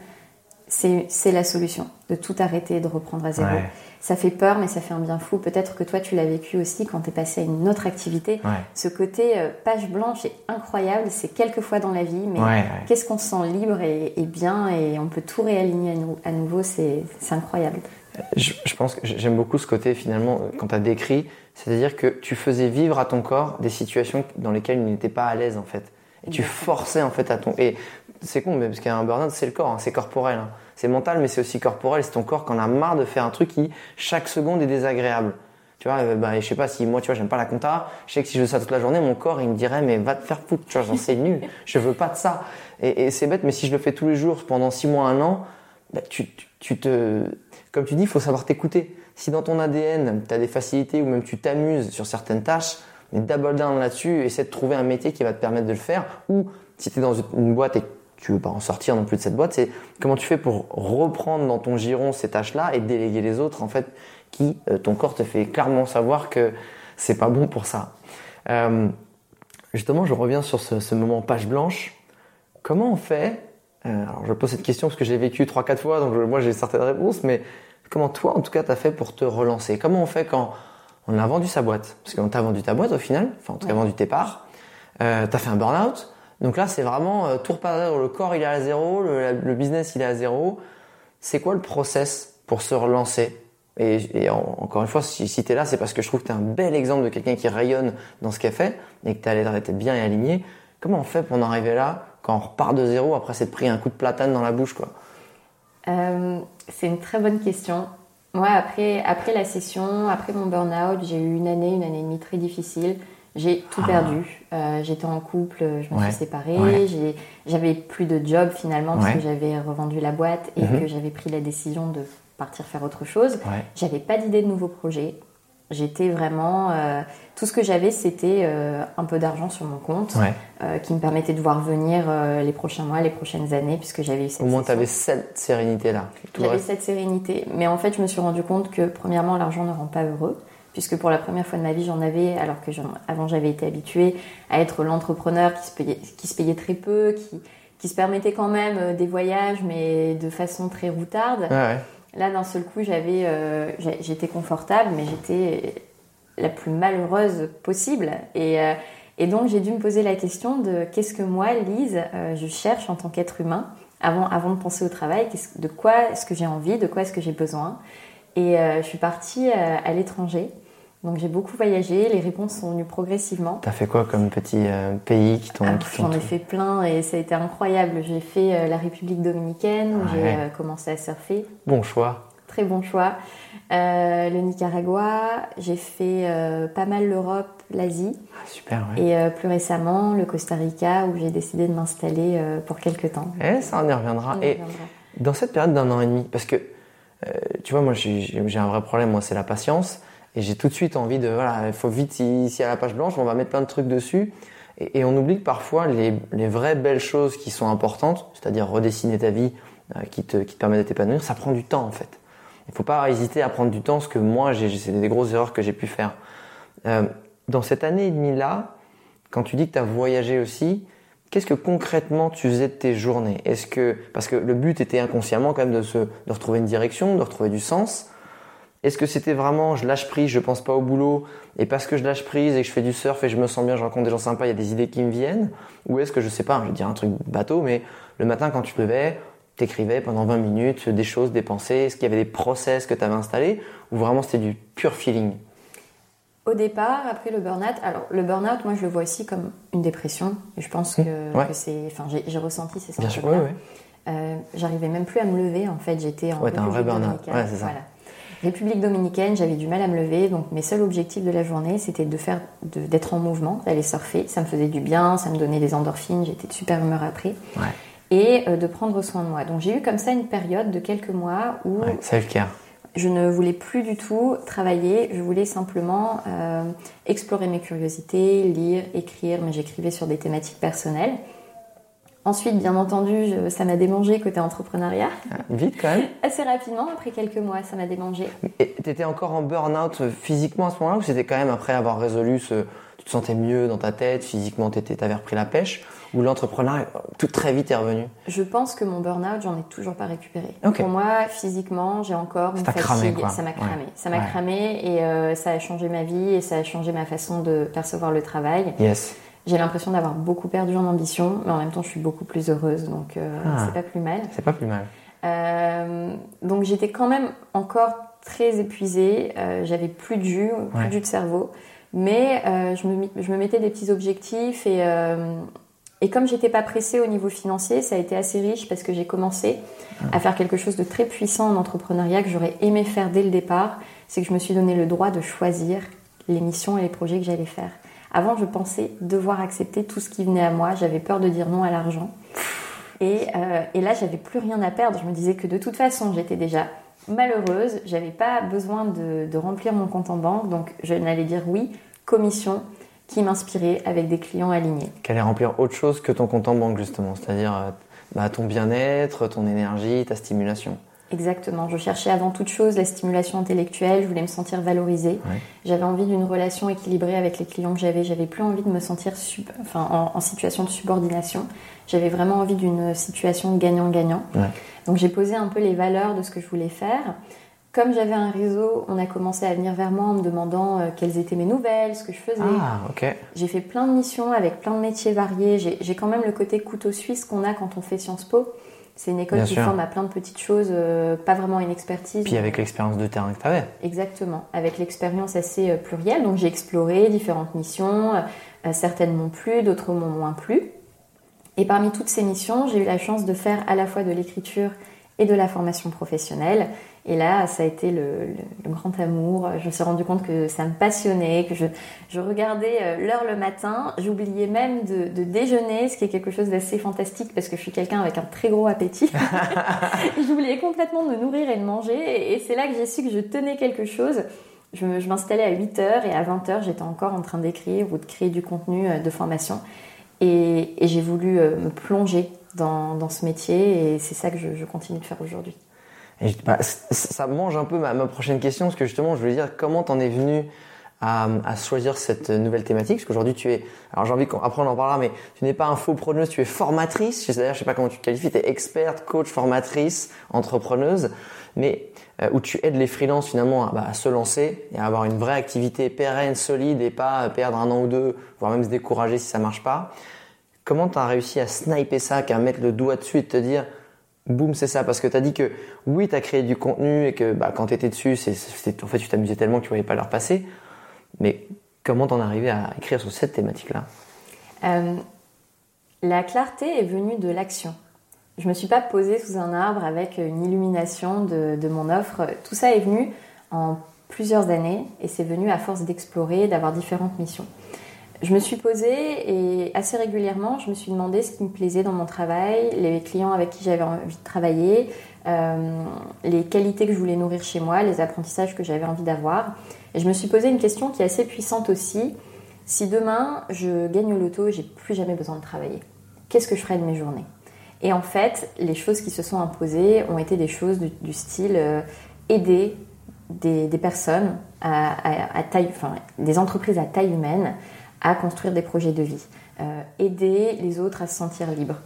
c'est la solution, de tout arrêter et de reprendre à zéro. Ça fait peur, mais ça fait un bien fou. Peut-être que toi, tu l'as vécu aussi quand tu es passé à une autre activité. Ce côté euh, page blanche est incroyable, c'est quelques fois dans la vie, mais qu'est-ce qu'on se sent libre et, bien et on peut tout réaligner à, nouveau, c'est incroyable. Je, pense que j'aime beaucoup ce côté finalement euh, quand tu as décrit, c'est-à-dire que tu faisais vivre à ton corps des situations dans lesquelles il n'était pas à l'aise en fait. Et tu forçais en fait à ton... Et c'est con, mais parce qu'un burn-out, c'est le corps, hein, c'est corporel. Hein. C'est mental, mais c'est aussi corporel. C'est ton corps qui en a marre de faire un truc qui, chaque seconde, est désagréable. Tu vois, euh, bah, je sais pas si moi, tu vois, j'aime pas la compta. Je sais que si je fais ça toute la journée, mon corps, il me dirait, mais va te faire foutre. Tu vois, j'en sais nul. Je veux pas de ça. Et, et c'est bête, mais si je le fais tous les jours pendant six mois, un an, bah, tu, tu, tu te, comme tu dis, il faut savoir t'écouter. Si dans ton ADN, tu as des facilités ou même tu t'amuses sur certaines tâches, mais double down là-dessus, essaie de trouver un métier qui va te permettre de le faire. Ou si tu es dans une boîte et tu veux pas en sortir non plus de cette boîte, c'est comment tu fais pour reprendre dans ton giron ces tâches-là et déléguer les autres, en fait, qui, euh, ton corps te fait clairement savoir que c'est pas bon pour ça. Euh, justement, je reviens sur ce, moment page blanche. Comment on fait euh, Alors, je pose cette question parce que j'ai vécu 3-4 fois, donc moi j'ai certaines réponses, mais comment toi, en tout cas, tu as fait pour te relancer? Comment on fait quand on a vendu sa boîte? Parce qu'on t'a vendu ta boîte au final, enfin, on t'a vendu tes parts, euh, tu as fait un burn-out, donc là, c'est vraiment euh, tout repartir. Le corps, il est à zéro, le, business, il est à zéro. C'est quoi le process pour se relancer? Et, encore une fois, si, si tu es là, c'est parce que je trouve que tu es un bel exemple de quelqu'un qui rayonne dans ce qu'elle fait et que tu été bien et aligné. Comment on fait pour en arriver là quand on repart de zéro après s'être pris un coup de platane dans la bouche quoi? Euh, C'est une très bonne question. Moi, après, après la session, après mon burn-out, j'ai eu une année, une année et demie très difficile. J'ai tout ah. perdu. Euh, j'étais en couple, je me suis séparée. J'avais plus de job finalement parce que j'avais revendu la boîte et mhm. que j'avais pris la décision de partir faire autre chose. J'avais pas d'idée de nouveaux projets. J'étais vraiment. Euh, tout ce que j'avais, c'était euh, un peu d'argent sur mon compte qui me permettait de voir venir les prochains mois, les prochaines années, puisque j'avais eu cette. Au moins, tu avais cette sérénité-là. J'avais cette sérénité. Mais en fait, je me suis rendu compte que, premièrement, l'argent ne rend pas heureux puisque pour la première fois de ma vie j'en avais, alors que avant j'avais été habituée à être l'entrepreneur qui se payait, qui se payait très peu, qui, qui se permettait quand même euh, des voyages, mais de façon très routarde. Là, d'un seul coup, j'avais, euh, j'étais confortable, mais j'étais la plus malheureuse possible. Et, euh, et donc, j'ai dû me poser la question de qu'est-ce que moi, Lise, je cherche en tant qu'être humain, avant, avant de penser au travail, de quoi est-ce que j'ai envie, de quoi est-ce que j'ai besoin? Et je suis partie à l'étranger donc j'ai beaucoup voyagé, les réponses sont venues progressivement. T'as fait quoi comme petit euh, pays qui t'ont... Ah, j'en ai fait plein et ça a été incroyable. J'ai fait euh, la République dominicaine où j'ai euh, commencé à surfer. Bon choix. Très bon choix. le Nicaragua, j'ai fait pas mal l'Europe, l'Asie. Ah, super, ouais. Et plus récemment, le Costa Rica où j'ai décidé de m'installer pour quelques temps. Eh, ça, on y reviendra. et dans cette période d'un an et demi, parce que tu vois, moi j'ai un vrai problème, moi c'est la patience. Et j'ai tout de suite envie de, voilà, il faut vite, si à la page blanche, on va mettre plein de trucs dessus. Et, on oublie que parfois, les, les, vraies belles choses qui sont importantes, c'est-à-dire redessiner ta vie, euh, qui, te, qui te permet de t'épanouir, ça prend du temps en fait. Il faut pas hésiter à prendre du temps, ce que moi, c'est des grosses erreurs que j'ai pu faire. Euh, dans cette année et demie là, quand tu dis que tu as voyagé aussi, qu'est-ce que concrètement tu faisais de tes journées? Est-ce que parce que le but était inconsciemment quand même de se de retrouver une direction, de retrouver du sens. Est-ce que c'était vraiment je lâche prise, je pense pas au boulot et parce que je lâche prise et que je fais du surf et je me sens bien, je rencontre des gens sympas, il y a des idées qui me viennent? Ou est-ce que je sais pas, je vais dire un truc bateau, mais le matin quand tu te levais, t'écrivais pendant 20 minutes des choses, des pensées Est-ce qu'il y avait des process que tu avais installés ou vraiment c'était du pur feeling? Au départ, après le burn-out, alors le burn-out, moi je le vois aussi comme une dépression. Et je pense que, c'est. Enfin, j'ai ressenti ces sentiments. Euh, J'arrivais même plus à me lever en fait. J'étais en. Ouais, t'as un vrai burn-out. Ouais, c'est ça. Voilà. République dominicaine, j'avais du mal à me lever, donc mes seuls objectifs de la journée, c'était de faire, d'être en mouvement, d'aller surfer. Ça me faisait du bien, ça me donnait des endorphines, j'étais de super humeur après. Et euh, de prendre soin de moi. Donc j'ai eu comme ça une période de quelques mois où je ne voulais plus du tout travailler, je voulais simplement euh, explorer mes curiosités, lire, écrire, mais j'écrivais sur des thématiques personnelles. Ensuite, bien entendu, ça m'a démangé côté entrepreneuriat. Ah, vite quand même Assez rapidement, après quelques mois, ça m'a démangé. Et t'étais encore en burn-out euh, physiquement à ce moment-là ou c'était quand même après avoir résolu ce... Tu te sentais mieux dans ta tête, physiquement t'avais repris la pêche ou l'entrepreneuriat tout très vite est revenu? Je pense que mon burn-out, j'en ai toujours pas récupéré. Pour moi, physiquement, j'ai encore une fatigue. Cramé, quoi. Ça m'a cramé. Ça m'a cramé et euh, ça a changé ma vie et ça a changé ma façon de percevoir le travail. Yes. J'ai l'impression d'avoir beaucoup perdu en ambition, mais en même temps, je suis beaucoup plus heureuse, donc euh, ah. c'est pas plus mal. C'est pas plus mal. Euh, donc j'étais quand même encore très épuisée, euh, j'avais plus de jus, plus de jus de cerveau, mais je me, je, me, mettais des petits objectifs et, et comme j'étais pas pressée au niveau financier, ça a été assez riche parce que j'ai commencé à faire quelque chose de très puissant en entrepreneuriat que j'aurais aimé faire dès le départ, c'est que je me suis donné le droit de choisir les missions et les projets que j'allais faire. Avant, je pensais devoir accepter tout ce qui venait à moi. J'avais peur de dire non à l'argent. Et, euh, et là, j'avais plus rien à perdre. Je me disais que de toute façon, j'étais déjà malheureuse. J'avais pas besoin de, remplir mon compte en banque. Donc, je n'allais dire oui, commission qui m'inspirait avec des clients alignés. Qu'elle allait remplir autre chose que ton compte en banque, justement. C'est-à-dire euh, bah, ton bien-être, ton énergie, ta stimulation. Exactement. Je cherchais avant toute chose la stimulation intellectuelle. Je voulais me sentir valorisée. J'avais envie d'une relation équilibrée avec les clients que j'avais. J'avais plus envie de me sentir enfin, en, situation de subordination. J'avais vraiment envie d'une situation gagnant-gagnant. Donc j'ai posé un peu les valeurs de ce que je voulais faire. Comme j'avais un réseau, on a commencé à venir vers moi en me demandant euh, quelles étaient mes nouvelles, ce que je faisais. Ah, ok. J'ai fait plein de missions avec plein de métiers variés. J'ai quand même le côté couteau suisse qu'on a quand on fait Sciences Po. C'est une école qui forme à plein de petites choses, euh, pas vraiment une expertise. Puis avec l'expérience de terrain que tu avais. Exactement, avec l'expérience assez euh, plurielle. Donc j'ai exploré différentes missions, euh, certaines m'ont plu, d'autres m'ont moins plu. Et parmi toutes ces missions, j'ai eu la chance de faire à la fois de l'écriture et de la formation professionnelle. Et là, ça a été le, grand amour. Je me suis rendu compte que ça me passionnait, que je, regardais euh, l'heure le matin. J'oubliais même de, déjeuner, ce qui est quelque chose d'assez fantastique parce que je suis quelqu'un avec un très gros appétit. J'oubliais complètement de me nourrir et de manger. Et, c'est là que j'ai su que je tenais quelque chose. Je, m'installais à 8h et à 20h, j'étais encore en train d'écrire ou de créer du contenu euh, de formation. Et, j'ai voulu euh, me plonger dans, ce métier et c'est ça que je continue de faire aujourd'hui. Bah, ça mange un peu ma, prochaine question, parce que justement, je voulais dire comment t'en es venu à, choisir cette nouvelle thématique, parce qu'aujourd'hui tu es, alors j'ai envie qu'après on en parlera, mais tu n'es pas info-preneuse, tu es formatrice, c'est-à-dire je sais pas comment tu te qualifies, tu es experte, coach, formatrice, entrepreneuse, mais euh, où tu aides les freelances finalement à, bah, à, se lancer et à avoir une vraie activité pérenne, solide et pas perdre un an ou deux, voire même se décourager si ça marche pas. Comment tu as réussi à sniper ça, qu'à mettre le doigt dessus et te dire boum, c'est ça. Parce que tu as dit que oui, tu as créé du contenu et que bah, quand tu étais dessus, en fait, tu t'amusais tellement que tu voyais pas leur passer. Mais comment t'en es arrivé à écrire sur cette thématique-là? Euh, La clarté est venue de l'action. Je me suis pas posée sous un arbre avec une illumination de, de mon offre. Tout ça est venu en plusieurs années et c'est venu à force d'explorer, d'avoir différentes missions je me suis posée et assez régulièrement, je me suis demandé ce qui me plaisait dans mon travail, les clients avec qui j'avais envie de travailler, euh, les qualités que je voulais nourrir chez moi, les apprentissages que j'avais envie d'avoir. Et je me suis posé une question qui est assez puissante aussi. Si demain je gagne au loto et j'ai plus jamais besoin de travailler, qu'est-ce que je ferais de mes journées? Et en fait, les choses qui se sont imposées ont été des choses du, style euh, aider des, personnes à, enfin des entreprises à taille humaine à construire des projets de vie, euh, aider les autres à se sentir libres.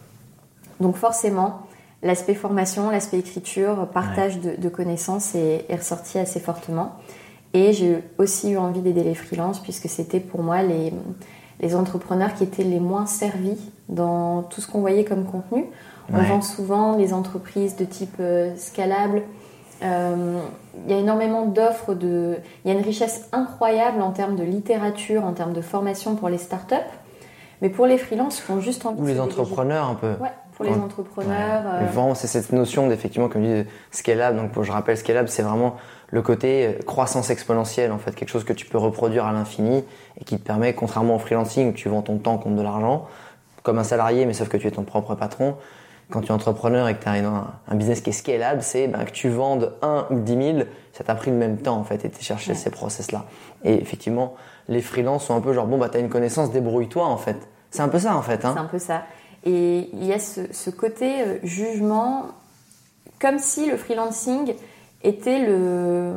Donc forcément, l'aspect formation, l'aspect écriture, partage de, connaissances est, ressorti assez fortement. Et j'ai aussi eu envie d'aider les freelances puisque c'était pour moi les, les entrepreneurs qui étaient les moins servis dans tout ce qu'on voyait comme contenu. On vend souvent les entreprises de type euh, scalable, euh, il y a énormément d'offres, de... il y a une richesse incroyable en termes de littérature, en termes de formation pour les startups. Mais pour les freelances, qui ont juste envie Ou les entrepreneurs un peu. Ouais, pour les entrepreneurs. Ouais. Euh... c'est cette notion d'effectivement, comme dis, scalable. Donc, je rappelle, scalable, c'est vraiment le côté euh, croissance exponentielle, en fait, quelque chose que tu peux reproduire à l'infini et qui te permet, contrairement au freelancing, où tu vends ton temps contre de l'argent, comme un salarié, mais sauf que tu es ton propre patron, quand tu es entrepreneur et que tu as un, business qui est scalable, c'est ben, que tu vendes 1 ou 10 000, ça t'a pris le même temps en fait et tu cherché ces process-là. Et effectivement, les freelances sont un peu genre, bon, bah, tu as une connaissance, débrouille-toi en fait. C'est un peu ça en fait. Hein. C'est un peu ça. Et il y a ce, ce côté euh, jugement, comme si le freelancing était, le,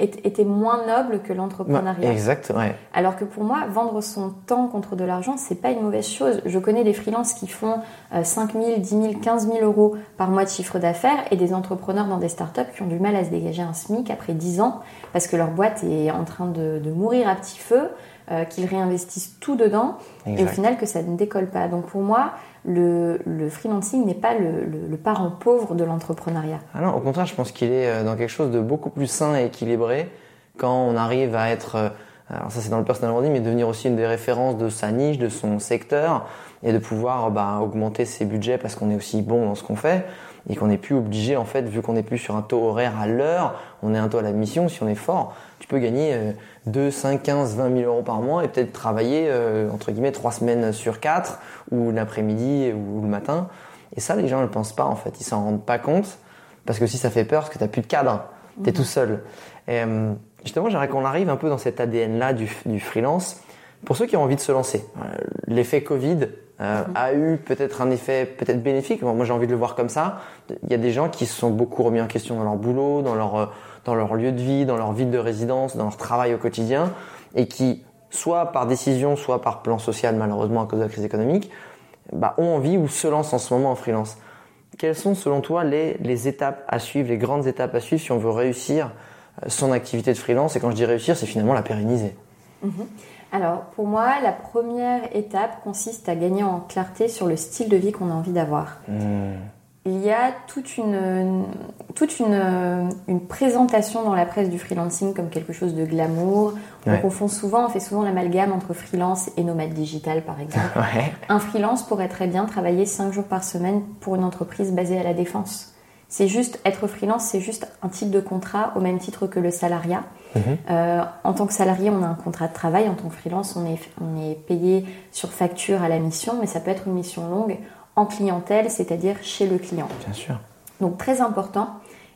était moins noble que l'entrepreneuriat. exact, ouais. Alors que pour moi, vendre son temps contre de l'argent, c'est pas une mauvaise chose. Je connais des freelances qui font 5 000, 10 000, 15 000 euros par mois de chiffre d'affaires et des entrepreneurs dans des startups qui ont du mal à se dégager un SMIC après 10 ans parce que leur boîte est en train de, de mourir à petit feu, euh, qu'ils réinvestissent tout dedans et au final que ça ne décolle pas. Donc pour moi, le, freelancing n'est pas le, parent pauvre de l'entrepreneuriat. Ah non, au contraire, je pense qu'il est euh, dans quelque chose de beaucoup plus sain et équilibré quand on arrive à être, euh, alors ça c'est dans le personnel branding, mais devenir aussi une des références de sa niche, de son secteur, et de pouvoir bah, augmenter ses budgets parce qu'on est aussi bon dans ce qu'on fait. Et qu'on n'est plus obligé, en fait, vu qu'on n'est plus sur un taux horaire à l'heure, on est un taux à la mission, si on est fort, tu peux gagner 2, 5, 15, 20 000 euros par mois et peut-être travailler, euh, entre guillemets, 3 semaines sur 4 ou l'après-midi ou le matin. Et ça, les gens ne le pensent pas, en fait. Ils s'en rendent pas compte parce que si ça fait peur, parce que tu n'as plus de cadre, tu es mhm. tout seul. Et, euh, justement, j'aimerais qu'on arrive un peu dans cet ADN-là du, du freelance. Pour ceux qui ont envie de se lancer, euh, l'effet Covid euh, mhm. a eu peut-être un effet peut-être bénéfique. Moi, j'ai envie de le voir comme ça. Il y a des gens qui se sont beaucoup remis en question dans leur boulot, dans leur euh, dans leur lieu de vie, dans leur ville de résidence, dans leur travail au quotidien, et qui, soit par décision, soit par plan social, malheureusement à cause de la crise économique, bah, ont envie ou se lancent en ce moment en freelance. Quelles sont selon toi les, les étapes à suivre, les grandes étapes à suivre si on veut réussir son activité de freelance? Et quand je dis réussir, c'est finalement la pérenniser. Mhm. Alors, pour moi, la première étape consiste à gagner en clarté sur le style de vie qu'on a envie d'avoir. Hmm. Il y a toute une, toute une, une, présentation dans la presse du freelancing comme quelque chose de glamour. On confond souvent, on fait souvent l'amalgame entre freelance et nomade digital, par exemple. Un freelance pourrait très bien travailler 5 jours par semaine pour une entreprise basée à la défense. C'est juste, être freelance, c'est juste un type de contrat au même titre que le salariat. Mhm. Euh, en tant que salarié, on a un contrat de travail. En tant que freelance, on est, on est payé sur facture à la mission, mais ça peut être une mission longue en clientèle, c'est-à-dire chez le client. Bien sûr. Donc très important,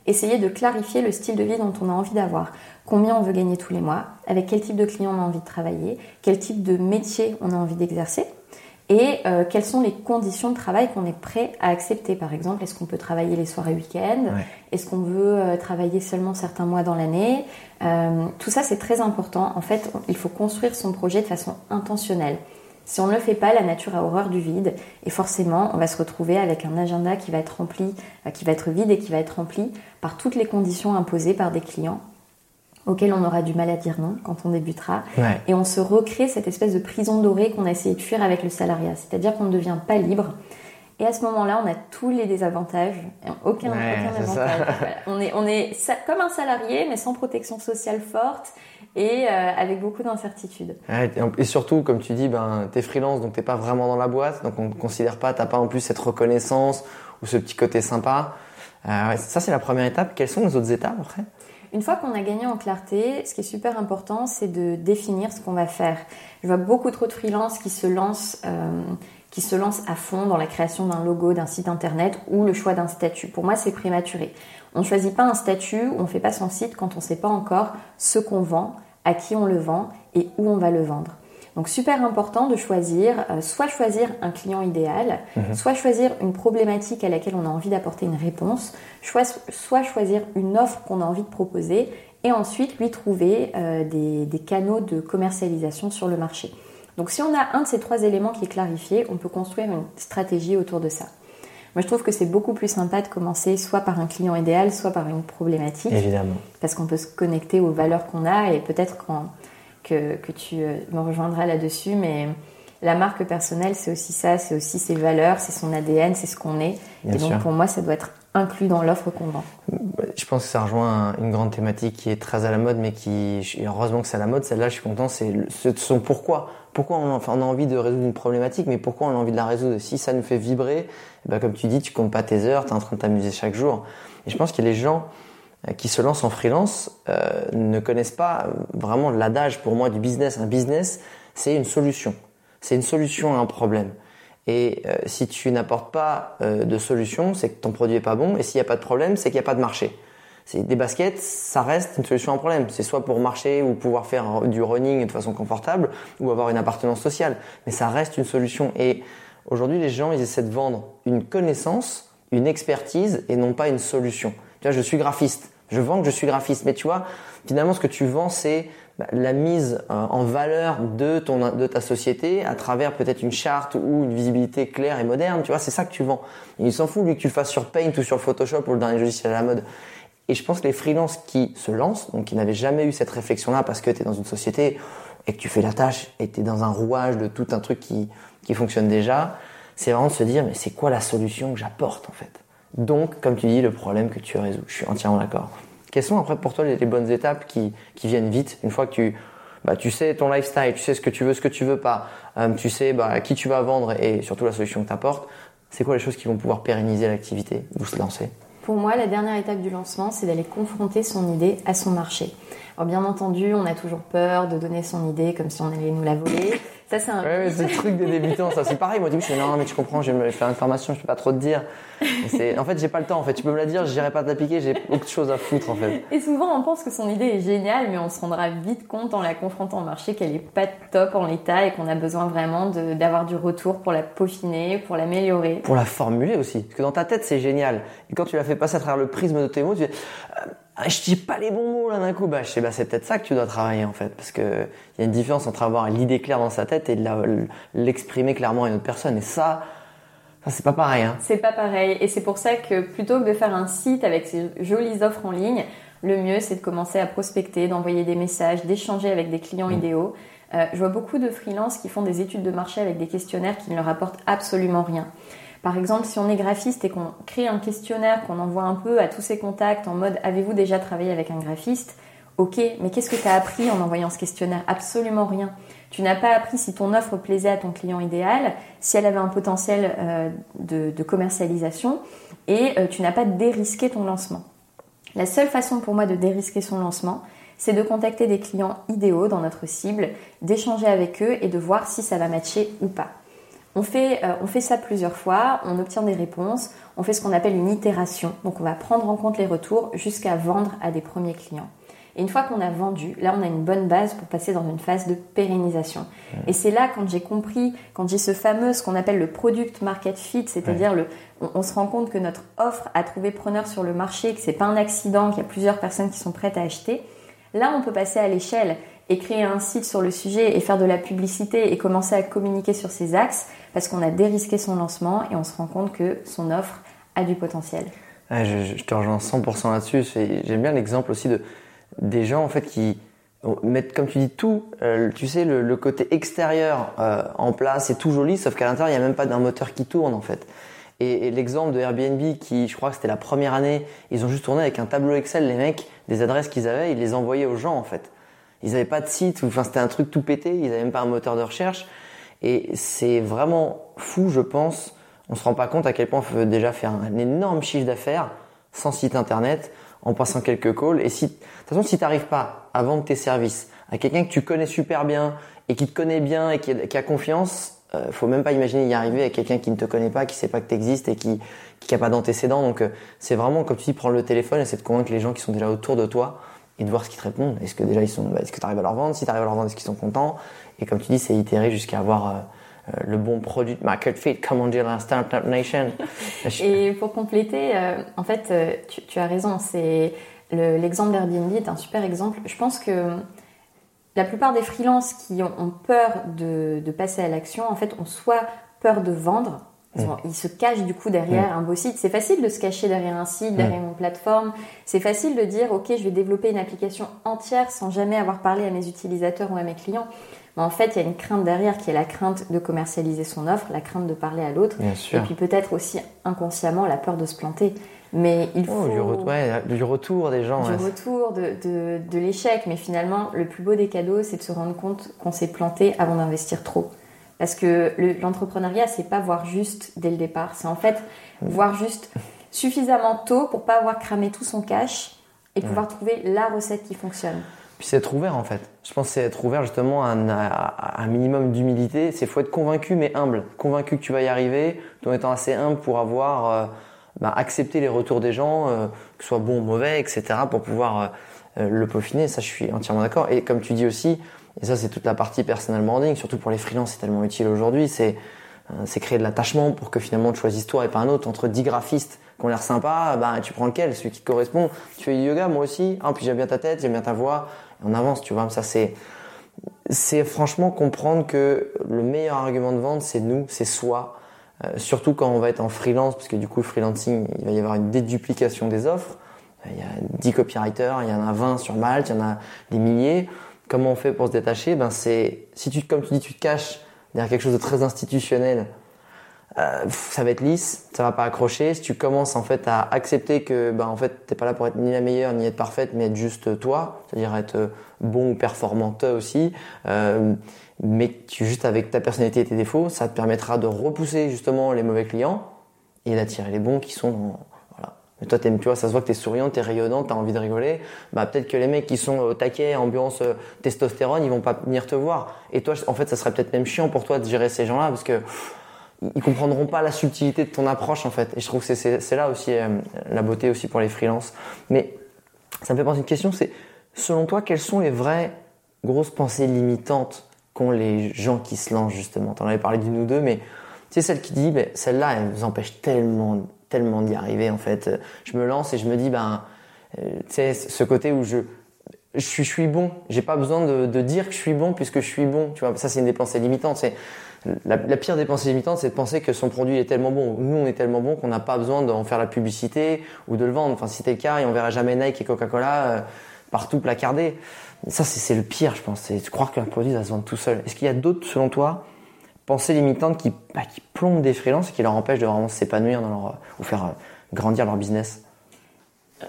essayer de clarifier le style de vie dont on a envie d'avoir. Combien on veut gagner tous les mois, avec quel type de client on a envie de travailler, quel type de métier on a envie d'exercer? Et euh, quelles sont les conditions de travail qu'on est prêt à accepter? Par exemple, est-ce qu'on peut travailler les soirs et week-ends Est-ce qu'on veut euh, travailler seulement certains mois dans l'année? Euh, Tout ça, c'est très important. En fait, il faut construire son projet de façon intentionnelle. Si on ne le fait pas, la nature a horreur du vide et forcément, on va se retrouver avec un agenda qui va être rempli, qui va être vide et qui va être rempli par toutes les conditions imposées par des clients auquel on aura du mal à dire non quand on débutera. Et on se recrée cette espèce de prison dorée qu'on a essayé de fuir avec le salariat. C'est-à-dire qu'on ne devient pas libre. Et à ce moment-là, on a tous les désavantages, aucun, avantage. On est, on est comme un salarié, mais sans protection sociale forte et euh, avec beaucoup d'incertitudes. et surtout, comme tu dis, ben, es freelance, donc t'es pas vraiment dans la boîte, donc on ne considère pas, t'as pas en plus cette reconnaissance ou ce petit côté sympa. Euh, ça, c'est la première étape. Quelles sont les autres étapes après? Une fois qu'on a gagné en clarté, ce qui est super important, c'est de définir ce qu'on va faire. Je vois beaucoup trop de freelances qui se lancent, euh, qui se lancent à fond dans la création d'un logo, d'un site internet ou le choix d'un statut. Pour moi, c'est prématuré. On ne choisit pas un statut, on ne fait pas son site quand on ne sait pas encore ce qu'on vend, à qui on le vend et où on va le vendre. Donc super important de choisir, euh, soit choisir un client idéal, mhm. soit choisir une problématique à laquelle on a envie d'apporter une réponse, soit, choisir une offre qu'on a envie de proposer et ensuite lui trouver euh, des, des, canaux de commercialisation sur le marché. Donc si on a un de ces trois éléments qui est clarifié, on peut construire une stratégie autour de ça. Moi, je trouve que c'est beaucoup plus sympa de commencer soit par un client idéal, soit par une problématique. Évidemment. Parce qu'on peut se connecter aux valeurs qu'on a et peut-être quand que, que tu euh, me rejoindras là-dessus, mais la marque personnelle, c'est aussi ça, c'est aussi ses valeurs, c'est son ADN, c'est ce qu'on est. et donc pour moi, ça doit être inclus dans l'offre qu'on vend. Je pense que ça rejoint une grande thématique qui est très à la mode, mais qui, heureusement que c'est à la mode, celle-là, je suis content, c'est son pourquoi. Pourquoi on, a envie de résoudre une problématique, mais pourquoi on a envie de la résoudre? Si ça nous fait vibrer, eh ben comme tu dis, tu comptes pas tes heures, tu es en train de t'amuser chaque jour. Et je pense que les gens qui se lancent en freelance euh, ne connaissent pas vraiment l'adage pour moi du business. Un business, c'est une solution. C'est une solution à un problème. Et euh, si tu n'apportes pas euh, de solution, c'est que ton produit est pas bon. Et s'il n'y a pas de problème, c'est qu'il n'y a pas de marché. Des baskets, ça reste une solution à un problème. C'est soit pour marcher ou pouvoir faire du running de façon confortable ou avoir une appartenance sociale. Mais ça reste une solution. Et aujourd'hui, les gens, ils essaient de vendre une connaissance, une expertise et non pas une solution. Tu vois, je suis graphiste. Je vends que je suis graphiste, mais tu vois, finalement, ce que tu vends, c'est bah, la mise euh, en valeur de ton de ta société à travers peut-être une charte ou une visibilité claire et moderne. Tu vois, c'est ça que tu vends. il s'en fout lui que tu le fasses sur Paint ou sur Photoshop ou le dernier logiciel à la mode. Et je pense que les freelances qui se lancent, donc qui n'avaient jamais eu cette réflexion-là parce que tu es dans une société et que tu fais la tâche et tu es dans un rouage de tout un truc qui, qui fonctionne déjà, c'est vraiment de se dire mais c'est quoi la solution que j'apporte en fait? Donc, comme tu dis, le problème que tu résous. Je suis entièrement d'accord. Quelles sont après pour toi les, bonnes étapes qui, qui, viennent vite une fois que tu, bah, tu sais ton lifestyle, tu sais ce que tu veux, ce que tu veux pas, euh, tu sais bah, à qui tu vas vendre et surtout la solution que tu apportes C'est quoi les choses qui vont pouvoir pérenniser l'activité, vous se lancer? Pour moi, la dernière étape du lancement, c'est d'aller confronter son idée à son marché. Alors bien entendu, on a toujours peur de donner son idée comme si on allait nous la voler. Ça, c'est un. Ouais, c'est le truc des débutants, ça. C'est pareil. Moi, du coup, je dis, non, mais tu comprends, je vais me faire une formation, je peux pas trop te dire. En fait, j'ai pas le temps. En fait, tu peux me la dire, je n'irai pas t'appliquer, j'ai beaucoup de choses à foutre, en fait. Et souvent, on pense que son idée est géniale, mais on se rendra vite compte en la confrontant au marché qu'elle est pas top en l'état et qu'on a besoin vraiment d'avoir du retour pour la peaufiner, pour l'améliorer. Pour la formuler aussi. Parce que dans ta tête, c'est génial. Et quand tu la fais passer à travers le prisme de tes mots, tu dis, ah, je dis pas les bons mots là d'un coup. Bah, je sais, bah, c'est peut-être ça que tu dois travailler en fait, parce que il y a une différence entre avoir l'idée claire dans sa tête et de l'exprimer clairement à une autre personne. Et ça, ça c'est pas pareil. Hein. C'est pas pareil. Et c'est pour ça que plutôt que de faire un site avec ces jolies offres en ligne, le mieux c'est de commencer à prospecter, d'envoyer des messages, d'échanger avec des clients mm. idéaux. Euh, je vois beaucoup de freelances qui font des études de marché avec des questionnaires qui ne leur apportent absolument rien. Par exemple, si on est graphiste et qu'on crée un questionnaire qu'on envoie un peu à tous ses contacts en mode avez-vous déjà travaillé avec un graphiste? Ok, mais qu'est-ce que tu as appris en envoyant ce questionnaire? Absolument rien. Tu n'as pas appris si ton offre plaisait à ton client idéal, si elle avait un potentiel euh, de, commercialisation, et euh, tu n'as pas dérisqué ton lancement. La seule façon pour moi de dérisquer son lancement, c'est de contacter des clients idéaux dans notre cible, d'échanger avec eux et de voir si ça va matcher ou pas. On fait, euh, on fait ça plusieurs fois, on obtient des réponses, on fait ce qu'on appelle une itération. Donc on va prendre en compte les retours jusqu'à vendre à des premiers clients. Et une fois qu'on a vendu, là on a une bonne base pour passer dans une phase de pérennisation. Et c'est là quand j'ai compris, quand j'ai ce fameux, ce qu'on appelle le product market fit, c'est-à-dire le, on, se rend compte que notre offre a trouvé preneur sur le marché, que c'est pas un accident, qu'il y a plusieurs personnes qui sont prêtes à acheter. Là on peut passer à l'échelle et créer un site sur le sujet et faire de la publicité et commencer à communiquer sur ces axes parce qu'on a dérisqué son lancement et on se rend compte que son offre a du potentiel. je, te rejoins 100% là-dessus. J'aime bien l'exemple aussi de des gens en fait qui mettent, comme tu dis, tout, euh, tu sais, le, côté extérieur euh, en place, c'est tout joli, sauf qu'à l'intérieur, il n'y a même pas d'un moteur qui tourne en fait. Et, l'exemple de Airbnb, qui, je crois que c'était la première année, ils ont juste tourné avec un tableau Excel, les mecs, des adresses qu'ils avaient, ils les envoyaient aux gens en fait. Ils n'avaient pas de site, enfin c'était un truc tout pété, ils n'avaient même pas un moteur de recherche. Et c'est vraiment fou, je pense. On se rend pas compte à quel point on peut déjà faire un énorme chiffre d'affaires sans site internet, en passant quelques calls. Et si, de toute façon, si tu n'arrives pas à vendre tes services à quelqu'un que tu connais super bien et qui te connaît bien et qui a, confiance, euh, faut même pas imaginer y arriver avec quelqu'un qui ne te connaît pas, qui sait pas que existes et qui qui a pas d'antécédents. Donc euh, c'est vraiment comme tu dis, prendre le téléphone et c'est de convaincre les gens qui sont déjà autour de toi et de voir ce qu'ils te répondent. Est-ce que déjà ils sont, bah, est-ce que tu arrives à leur vendre? Si tu arrives à leur vendre, est-ce qu'ils sont contents? Et comme tu dis, c'est itérer jusqu'à avoir euh, euh, le bon produit market fit, comme on dit dans la Startup Nation. et pour compléter, euh, en fait, tu, tu, as raison. C'est l'exemple d'Airbnb est un super exemple. Je pense que la plupart des freelances qui ont, ont peur de, de passer à l'action, en fait, ont soit peur de vendre, ils se cachent du coup derrière un beau site. C'est facile de se cacher derrière un site, derrière une plateforme. C'est facile de dire, OK, je vais développer une application entière sans jamais avoir parlé à mes utilisateurs ou à mes clients. Mais en fait, il y a une crainte derrière qui est la crainte de commercialiser son offre, la crainte de parler à l'autre. Et puis peut-être aussi inconsciemment la peur de se planter. Mais il oh, faut... du, retour des gens. Du retour, de, de, de l'échec. Mais finalement, le plus beau des cadeaux, c'est de se rendre compte qu'on s'est planté avant d'investir trop. Parce que l'entrepreneuriat, c'est pas voir juste dès le départ. C'est en fait voir juste suffisamment tôt pour pas avoir cramé tout son cash et pouvoir trouver la recette qui fonctionne. Puis c'est être ouvert en fait. Je pense que c'est être ouvert justement à un, minimum d'humilité. C'est faut être convaincu mais humble. Convaincu que tu vas y arriver, tout en étant assez humble pour avoir euh, bah, accepté les retours des gens, euh, que ce soit bon ou mauvais, etc. pour pouvoir euh, le peaufiner. Ça, je suis entièrement d'accord. Et comme tu dis aussi, et ça, c'est toute la partie personal branding, surtout pour les freelances, c'est tellement utile aujourd'hui. C'est c'est créer de l'attachement pour que finalement tu choisisses toi et pas un autre. Entre 10 graphistes qui ont l'air sympas, bah, tu prends lequel? Celui qui te correspond. Tu fais du yoga, moi aussi. Ah, puis j'aime bien ta tête, j'aime bien ta voix. Et on avance, tu vois. Ça, c'est c'est franchement comprendre que le meilleur argument de vente, c'est nous, c'est soi. Euh, surtout quand on va être en freelance, parce que du coup, le freelancing, il va y avoir une déduplication des offres. Il y a 10 copywriters, il y en a 20 sur Malte, il y en a des milliers. Comment on fait pour se détacher? Ben c'est si tu comme tu dis tu te caches derrière quelque chose de très institutionnel, euh, ça va être lisse, ça va pas accrocher. Si tu commences en fait à accepter que ben en fait t'es pas là pour être ni la meilleure ni être parfaite, mais être juste toi, c'est-à-dire être bon ou performant aussi, euh, mais tu juste avec ta personnalité et tes défauts, ça te permettra de repousser justement les mauvais clients et d'attirer les bons qui sont voilà. Mais toi, t'aimes, tu vois, ça se voit que t'es souriant, t'es rayonnant, t'as envie de rigoler. Bah, peut-être que les mecs qui sont au taquet, ambiance euh, testostérone, ils vont pas venir te voir. Et toi, en fait, ça serait peut-être même chiant pour toi de gérer ces gens-là parce que ils comprendront pas la subtilité de ton approche en fait. Et je trouve que c'est là aussi euh, la beauté aussi pour les freelances. Mais ça me fait penser une question, c'est selon toi, quelles sont les vraies grosses pensées limitantes qu'ont les gens qui se lancent justement? T'en avais parlé d'une ou deux, mais tu celle qui dit, ben, celle-là, elle vous empêche tellement, tellement d'y arriver en fait. Je me lance et je me dis, ben, euh, tu sais, ce côté où je je suis, je suis bon. J'ai pas besoin de, de, dire que je suis bon puisque je suis bon. Tu vois, ça c'est une des pensées limitantes. La, pire des pensées limitantes, c'est de penser que son produit est tellement bon, nous on est tellement bon qu'on n'a pas besoin d'en faire la publicité ou de le vendre. Enfin, si c'était le cas, et on verra jamais Nike et Coca-Cola euh, partout placardés. Ça, c'est le pire, je pense. C'est croire qu'un produit va se vendre tout seul. Est-ce qu'il y a d'autres, selon toi, pensées limitantes qui, bah, qui plombent des freelances et qui leur empêchent de vraiment s'épanouir dans leur, ou faire euh, grandir leur business?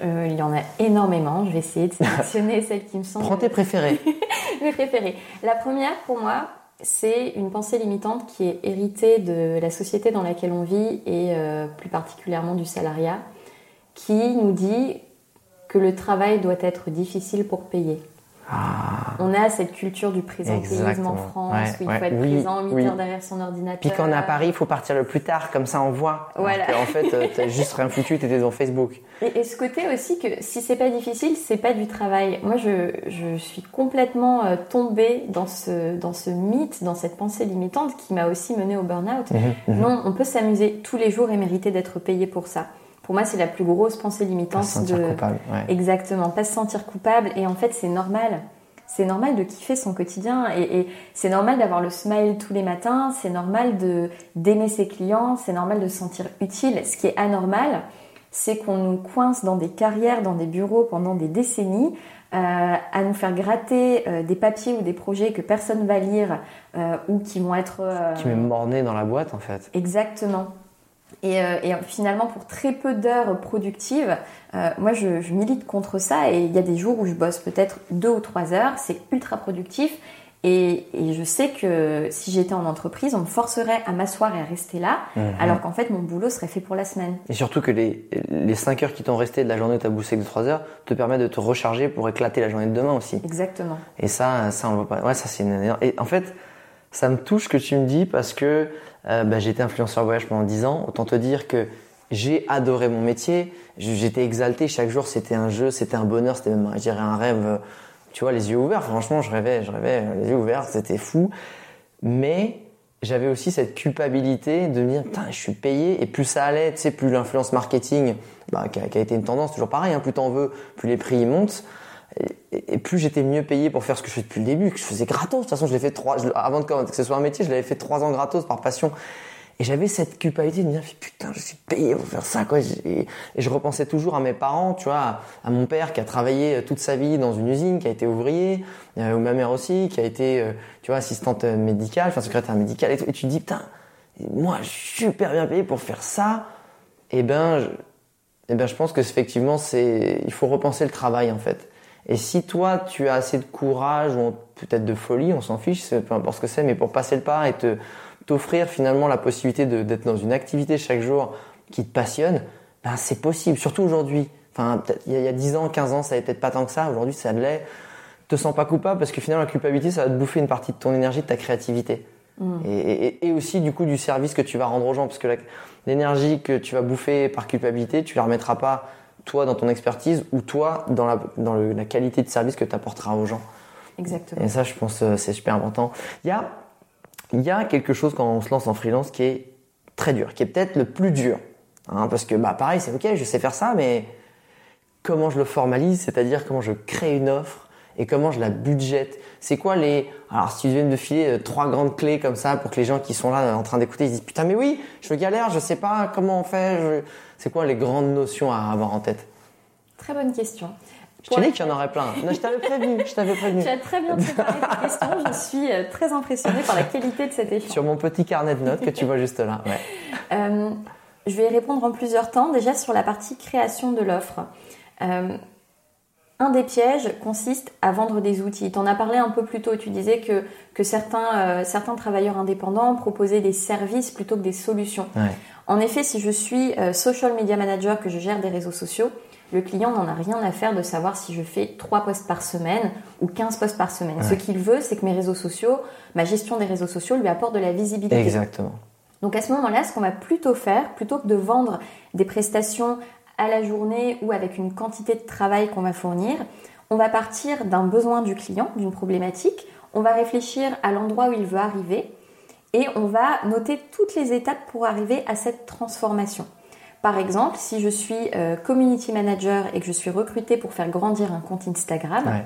Euh, il y en a énormément. Je vais essayer de sélectionner celles qui me semblent. Prends tes préférées. Mes préférées. La première, pour moi, c'est une pensée limitante qui est héritée de la société dans laquelle on vit et euh, plus particulièrement du salariat, qui nous dit que le travail doit être difficile pour payer. Ah. On a cette culture du présentéisme en France où il faut être présent 8 heures derrière son ordinateur. Puis quand on est à Paris, il faut partir le plus tard, comme ça on voit. Voilà. En fait, euh, t'as juste rien foutu, t'étais dans Facebook. Et, ce côté aussi que si c'est pas difficile, c'est pas du travail. Moi, je, je suis complètement euh, tombée dans ce, dans ce mythe, dans cette pensée limitante qui m'a aussi menée au burn-out. Mhm, mhm. Non, on peut s'amuser tous les jours et mériter d'être payé pour ça. Pour moi, c'est la plus grosse pensée limitante. Pas se sentir de... coupable. Exactement, pas se sentir coupable. Et en fait, c'est normal. C'est normal de kiffer son quotidien et, c'est normal d'avoir le smile tous les matins. C'est normal de d'aimer ses clients. C'est normal de se sentir utile. Ce qui est anormal, c'est qu'on nous coince dans des carrières, dans des bureaux pendant des décennies, euh, à nous faire gratter euh, des papiers ou des projets que personne va lire euh, ou qui vont être... qui met morné dans la boîte en fait. Exactement. Euh, et, finalement, pour très peu d'heures productives, euh, moi, je, milite contre ça. Et il y a des jours où je bosse peut-être deux ou trois heures. C'est ultra productif. Et, je sais que si j'étais en entreprise, on me forcerait à m'asseoir et à rester là, mhm. alors qu'en fait, mon boulot serait fait pour la semaine. Et surtout que les, les 5 heures qui t'ont resté de la journée où tu as boussé que de 3 heures te permettent de te recharger pour éclater la journée de demain aussi. Exactement. Et ça, ça on le voit pas. Ouais, ça c'est une... Et en fait, ça me touche que tu me dis parce que euh, bah, j'ai influenceur voyage pendant 10 ans. Autant te dire que j'ai adoré mon métier. J'étais exalté chaque jour. C'était un jeu, c'était un bonheur, c'était même, je un rêve. Tu vois, les yeux ouverts. Franchement, je rêvais, je rêvais, les yeux ouverts. C'était fou. Mais j'avais aussi cette culpabilité de me dire, putain, je suis payé. Et plus ça allait, tu sais, plus l'influence marketing, bah, qui, a, été une tendance, toujours pareil. Hein, plus t'en veux, plus les prix montent. Et, plus j'étais mieux payé pour faire ce que je fais depuis le début, que je faisais gratos. De toute façon, je l'ai fait trois, avant que ce soit un métier, je l'avais fait trois ans gratos par passion. Et j'avais cette culpabilité de me dire, putain, je suis payé pour faire ça, quoi. Et, je repensais toujours à mes parents, tu vois, à, mon père qui a travaillé toute sa vie dans une usine, qui a été ouvrier, euh, ou ma mère aussi, qui a été, euh, tu vois, assistante médicale, enfin secrétaire médicale. Et, et tu te dis, putain, moi, je suis super bien payé pour faire ça. Et ben, je, et ben, je pense que effectivement, c'est, il faut repenser le travail, en fait. Et si toi, tu as assez de courage ou peut-être de folie, on s'en fiche, peu importe ce que c'est, mais pour passer le pas et te t'offrir finalement la possibilité d'être dans une activité chaque jour qui te passionne, ben c'est possible. Surtout aujourd'hui. Enfin, il y a 10 ans, 15 ans, ça n'était peut-être pas tant que ça. Aujourd'hui, ça l'est. Te sens pas coupable parce que finalement, la culpabilité, ça va te bouffer une partie de ton énergie, de ta créativité. Mm. Et, et, aussi du coup du service que tu vas rendre aux gens parce que l'énergie que tu vas bouffer par culpabilité, tu la remettras pas toi dans ton expertise ou toi dans la, dans la qualité de service que tu apporteras aux gens. Exactement. Et ça, je pense, euh, c'est super important. Il y a, il y a quelque chose quand on se lance en freelance qui est très dur, qui est peut-être le plus dur. Hein, parce que, bah, pareil, c'est ok, je sais faire ça, mais comment je le formalise, c'est-à-dire comment je crée une offre et comment je la budgète. C'est quoi les... Alors, si tu viens de filer euh, trois grandes clés comme ça pour que les gens qui sont là en train d'écouter, ils disent, putain, mais oui, je galère, je sais pas comment on fait, je... C'est quoi les grandes notions à avoir en tête? Très bonne question. Je t'ai dit qu'il y en aurait plein. je t'avais prévenu. Je t'avais prévenu. tu as très bien préparé cette question. Je suis euh, très impressionnée par la qualité de cet échange. Sur mon petit carnet de notes que tu vois juste là. Euh, je vais répondre en plusieurs temps. Déjà sur la partie création de l'offre. Euh, un des pièges consiste à vendre des outils. Tu en as parlé un peu plus tôt. Tu disais que, que certains, certains travailleurs indépendants proposaient des services plutôt que des solutions. En effet, si je suis euh, social media manager, que je gère des réseaux sociaux, le client n'en a rien à faire de savoir si je fais 3 posts par semaine ou 15 posts par semaine. Ce qu'il veut, c'est que mes réseaux sociaux, ma gestion des réseaux sociaux lui apporte de la visibilité. Exactement. Donc à ce moment-là, ce qu'on va plutôt faire, plutôt que de vendre des prestations à la journée ou avec une quantité de travail qu'on va fournir, on va partir d'un besoin du client, d'une problématique, on va réfléchir à l'endroit où il veut arriver et on va noter toutes les étapes pour arriver à cette transformation. Par exemple, si je suis euh, community manager et que je suis recrutée pour faire grandir un compte Instagram,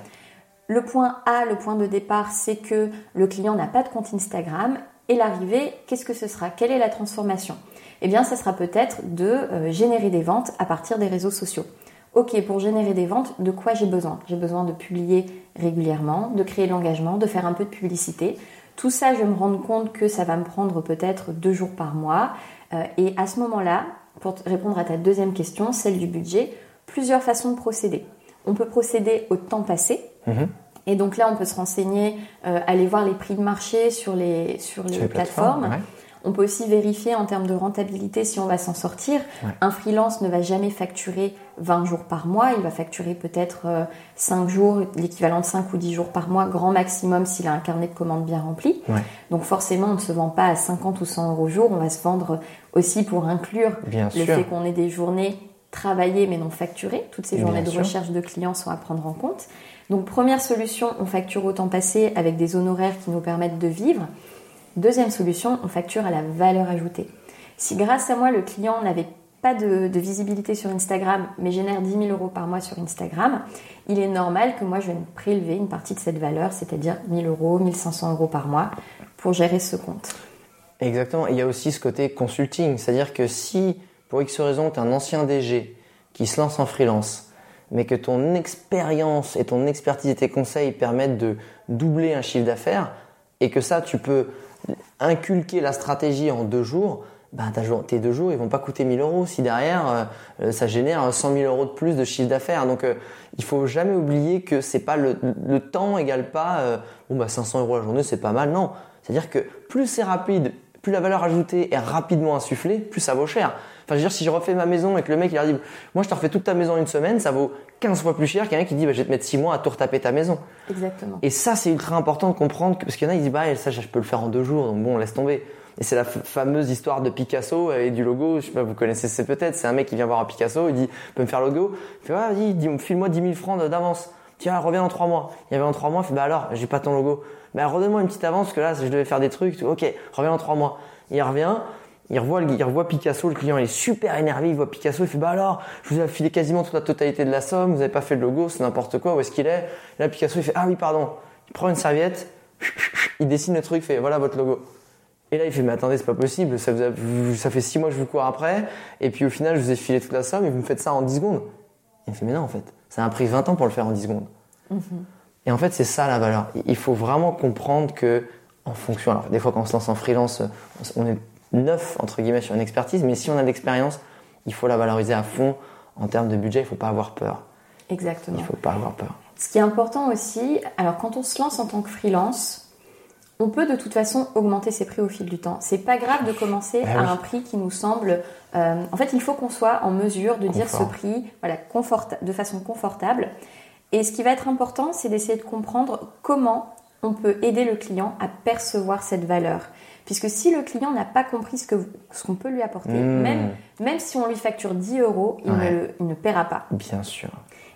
le point A, le point de départ, c'est que le client n'a pas de compte Instagram et l'arrivée, qu'est-ce que ce sera? Quelle est la transformation? Eh bien, ça sera peut-être de euh, générer des ventes à partir des réseaux sociaux. Ok, pour générer des ventes, de quoi j'ai besoin? J'ai besoin de publier régulièrement, de créer de l'engagement, de faire un peu de publicité. Tout ça, je me rends compte que ça va me prendre peut-être deux jours par mois. Euh, et à ce moment-là, pour répondre à ta deuxième question, celle du budget, plusieurs façons de procéder. On peut procéder au temps passé. Mhm. Et donc là, on peut se renseigner, euh, aller voir les prix de marché sur les, sur les, plateformes. On peut aussi vérifier en termes de rentabilité si on va s'en sortir. Un freelance ne va jamais facturer 20 jours par mois, il va facturer peut-être 5 euh, jours, l'équivalent de 5 ou 10 jours par mois, grand maximum s'il a un carnet de commandes bien rempli. Donc forcément, on ne se vend pas à 50 ou 100 euros au jour, on va se vendre aussi pour inclure le fait qu'on ait des journées travaillées mais non facturées. Toutes ces journées de recherche de clients sont à prendre en compte. Donc première solution, on facture au temps passé avec des honoraires qui nous permettent de vivre. Deuxième solution, on facture à la valeur ajoutée. Si grâce à moi, le client n'avait pas de, visibilité sur Instagram, mais génère 10 000 euros par mois sur Instagram, il est normal que moi, je vienne prélever une partie de cette valeur, c'est-à-dire 1000 euros, 1500 euros par mois, pour gérer ce compte. Exactement. il y a aussi ce côté consulting, c'est-à-dire que si, pour X raison, tu es un ancien DG qui se lance en freelance, mais que ton expérience et ton expertise et tes conseils permettent de doubler un chiffre d'affaires, et que ça, tu peux inculquer la stratégie en deux jours, ben, tes deux jours, ils vont pas coûter 1000 euros si derrière, euh, euh, ça génère 100 000 euros de plus de chiffre d'affaires. Donc, euh, il faut jamais oublier que c'est pas le, temps égale pas, bon, bah, 500 euros la journée, c'est pas mal. Non. C'est-à-dire que plus c'est rapide, plus la valeur ajoutée est rapidement insufflée, plus ça vaut cher. Enfin, je veux dire, si je refais ma maison et que le mec il a dit, moi je te refais toute ta maison en une semaine, ça vaut 15 fois plus cher qu'un qui dit, bah, je vais te mettre 6 mois à tout retaper ta maison. Exactement. Et ça, c'est ultra important de comprendre, parce qu'il y en a, ils disent, bah, ça, je peux le faire en deux jours, donc bon, laisse tomber. Et c'est la fameuse histoire de Picasso et du logo. Je sais pas, vous connaissez c'est peut-être. C'est un mec qui vient voir un Picasso, il dit, peut me faire logo? Il fait, ah, vas-y, file-moi 10 000 francs d'avance. Tiens, reviens dans 3 mois. Il avait en 3 mois, il fait, bah alors, j'ai pas ton logo. Bah, redonne-moi une petite avance, parce que là, je devais faire des trucs. Ok, reviens dans 3 mois. Il revient, il revoit, il revoit Picasso, le client est super énervé, il voit Picasso, il fait bah alors, je vous ai filé quasiment toute la totalité de la somme, vous n'avez pas fait le logo, c'est n'importe quoi, où est-ce qu'il est, Là Picasso il fait ah oui pardon, il prend une serviette, il dessine le truc, il fait voilà votre logo. Et là il fait mais attendez c'est pas possible, ça, ça fait six mois que je vous cours après, et puis au final je vous ai filé toute la somme et vous me faites ça en 10 secondes. Il fait mais non en fait, ça a pris 20 ans pour le faire en 10 secondes. Mm-hmm. Et en fait c'est ça la valeur. Il faut vraiment comprendre que en fonction. Alors, des fois, quand on se lance en freelance, on est neuf, entre guillemets, sur une expertise, mais si on a de l'expérience, il faut la valoriser à fond. En termes de budget, il ne faut pas avoir peur. Exactement. Il ne faut pas avoir peur. Ce qui est important aussi, alors quand on se lance en tant que freelance, on peut de toute façon augmenter ses prix au fil du temps. C'est pas grave de commencer eh à un prix qui nous semble. Euh, en fait, il faut qu'on soit en mesure de dire ce prix, voilà, de façon confortable. Et ce qui va être important, c'est d'essayer de comprendre comment on peut aider le client à percevoir cette valeur. Puisque si le client n'a pas compris ce qu'on ce peut lui apporter, hmm. même, même si on lui facture 10 euros, il, ne, il ne paiera pas. Bien sûr.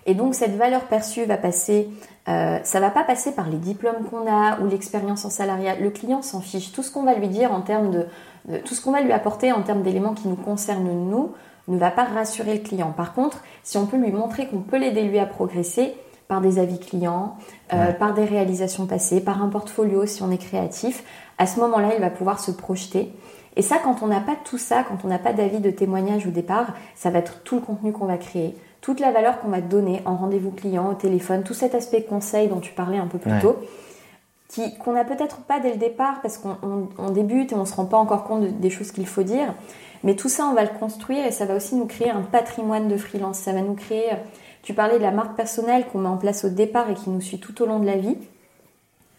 Et donc cette valeur perçue va passer, euh, ça va pas passer par les diplômes qu'on a ou l'expérience en salariat. Le client s'en fiche. Tout ce qu'on va lui dire en termes de, de tout ce qu'on va lui apporter en termes d'éléments qui nous concernent nous ne va pas rassurer le client. Par contre, si on peut lui montrer qu'on peut l'aider lui à progresser, par des avis clients, euh, par des réalisations passées, par un portfolio si on est créatif, à ce moment-là, il va pouvoir se projeter. Et ça, quand on n'a pas tout ça, quand on n'a pas d'avis de témoignage au départ, ça va être tout le contenu qu'on va créer, toute la valeur qu'on va donner en rendez-vous client, au téléphone, tout cet aspect conseil dont tu parlais un peu plus tôt, qui, qu'on n'a peut-être pas dès le départ parce qu'on débute et on ne se rend pas encore compte des choses qu'il faut dire. Mais tout ça, on va le construire et ça va aussi nous créer un patrimoine de freelance. Ça va nous créer tu parlais de la marque personnelle qu'on met en place au départ et qui nous suit tout au long de la vie.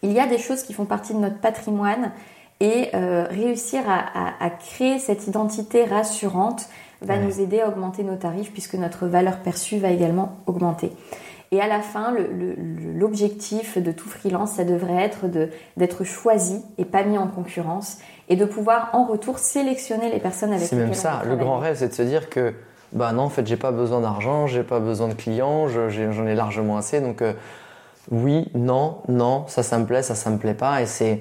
Il y a des choses qui font partie de notre patrimoine Et euh, réussir à, créer cette identité rassurante va nous aider à augmenter nos tarifs puisque notre valeur perçue va également augmenter. Et à la fin, l'objectif de tout freelance, ça devrait être d'être choisi et pas mis en concurrence et de pouvoir en retour sélectionner les personnes avec lesquelles C'est même ça. Le grand rêve, c'est de se dire que bah non, en fait, j'ai pas besoin d'argent, j'ai pas besoin de clients, j'en ai largement assez. Donc euh, oui, non, non, ça, ça me plaît, ça, ça me plaît pas. Et c'est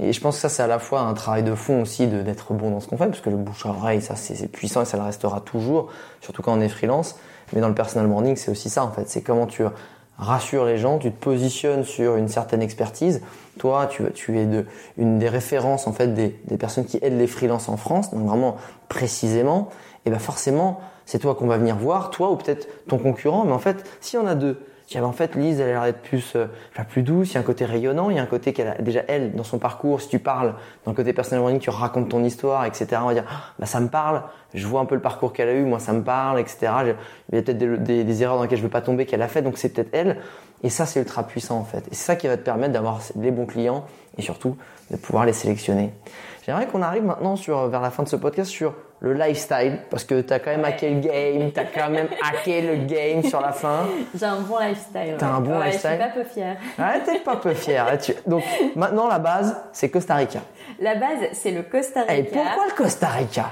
et je pense que ça, c'est à la fois un travail de fond aussi d'être bon dans ce qu'on fait, parce que le bouche à oreille, ça, c'est puissant et ça le restera toujours, surtout quand on est freelance. Mais dans le personal branding, c'est aussi ça, en fait. C'est comment tu rassures les gens, tu te positionnes sur une certaine expertise. Toi, tu, es une des références, en fait, des, des personnes qui aident les freelances en France, donc vraiment précisément. Et ben forcément, c'est toi qu'on va venir voir, toi ou peut-être ton concurrent. Mais en fait, si on a deux, en fait, Lise, elle a l'air d'être plus, euh, plus douce, il y a un côté rayonnant, il y a un côté qu'elle a déjà, elle, dans son parcours, si tu parles, dans le côté personnel branding, tu racontes ton histoire, etc. On va dire, ah, bah, ça me parle, je vois un peu le parcours qu'elle a eu, moi, ça me parle, etc. Il y a peut-être des, des, erreurs dans lesquelles je veux pas tomber qu'elle a fait, donc c'est peut-être elle. Et ça, c'est ultra puissant, en fait. Et c'est ça qui va te permettre d'avoir les bons clients et surtout de pouvoir les sélectionner. J'aimerais qu'on arrive maintenant sur, vers la fin de ce podcast sur le lifestyle, parce que tu as quand même hacké le game, tu as quand même hacké le game sur la fin. J'ai un bon lifestyle. T'as un bon lifestyle. Je suis pas peu fière. Ouais, t'es pas peu fière. Donc maintenant, la base, c'est Costa Rica. La base, c'est le Costa Rica. Et pourquoi le Costa Rica?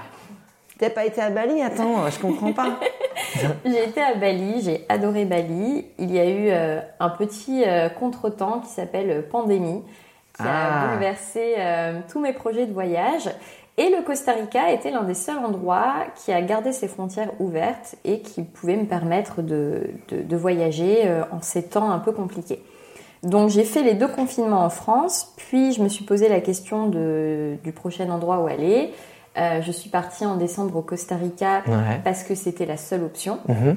T'as pas été à Bali? Attends, je comprends pas. j'ai été à Bali, j'ai adoré Bali. Il y a eu euh, un petit euh, contretemps qui s'appelle pandémie qui a ah. bouleversé euh, tous mes projets de voyage. Et le Costa Rica était l'un des seuls endroits qui a gardé ses frontières ouvertes et qui pouvait me permettre de, de, voyager euh, en ces temps un peu compliqués. Donc j'ai fait les deux confinements en France, puis je me suis posé la question de, du prochain endroit où aller. Euh, je suis partie en décembre au Costa Rica parce que c'était la seule option. Mhm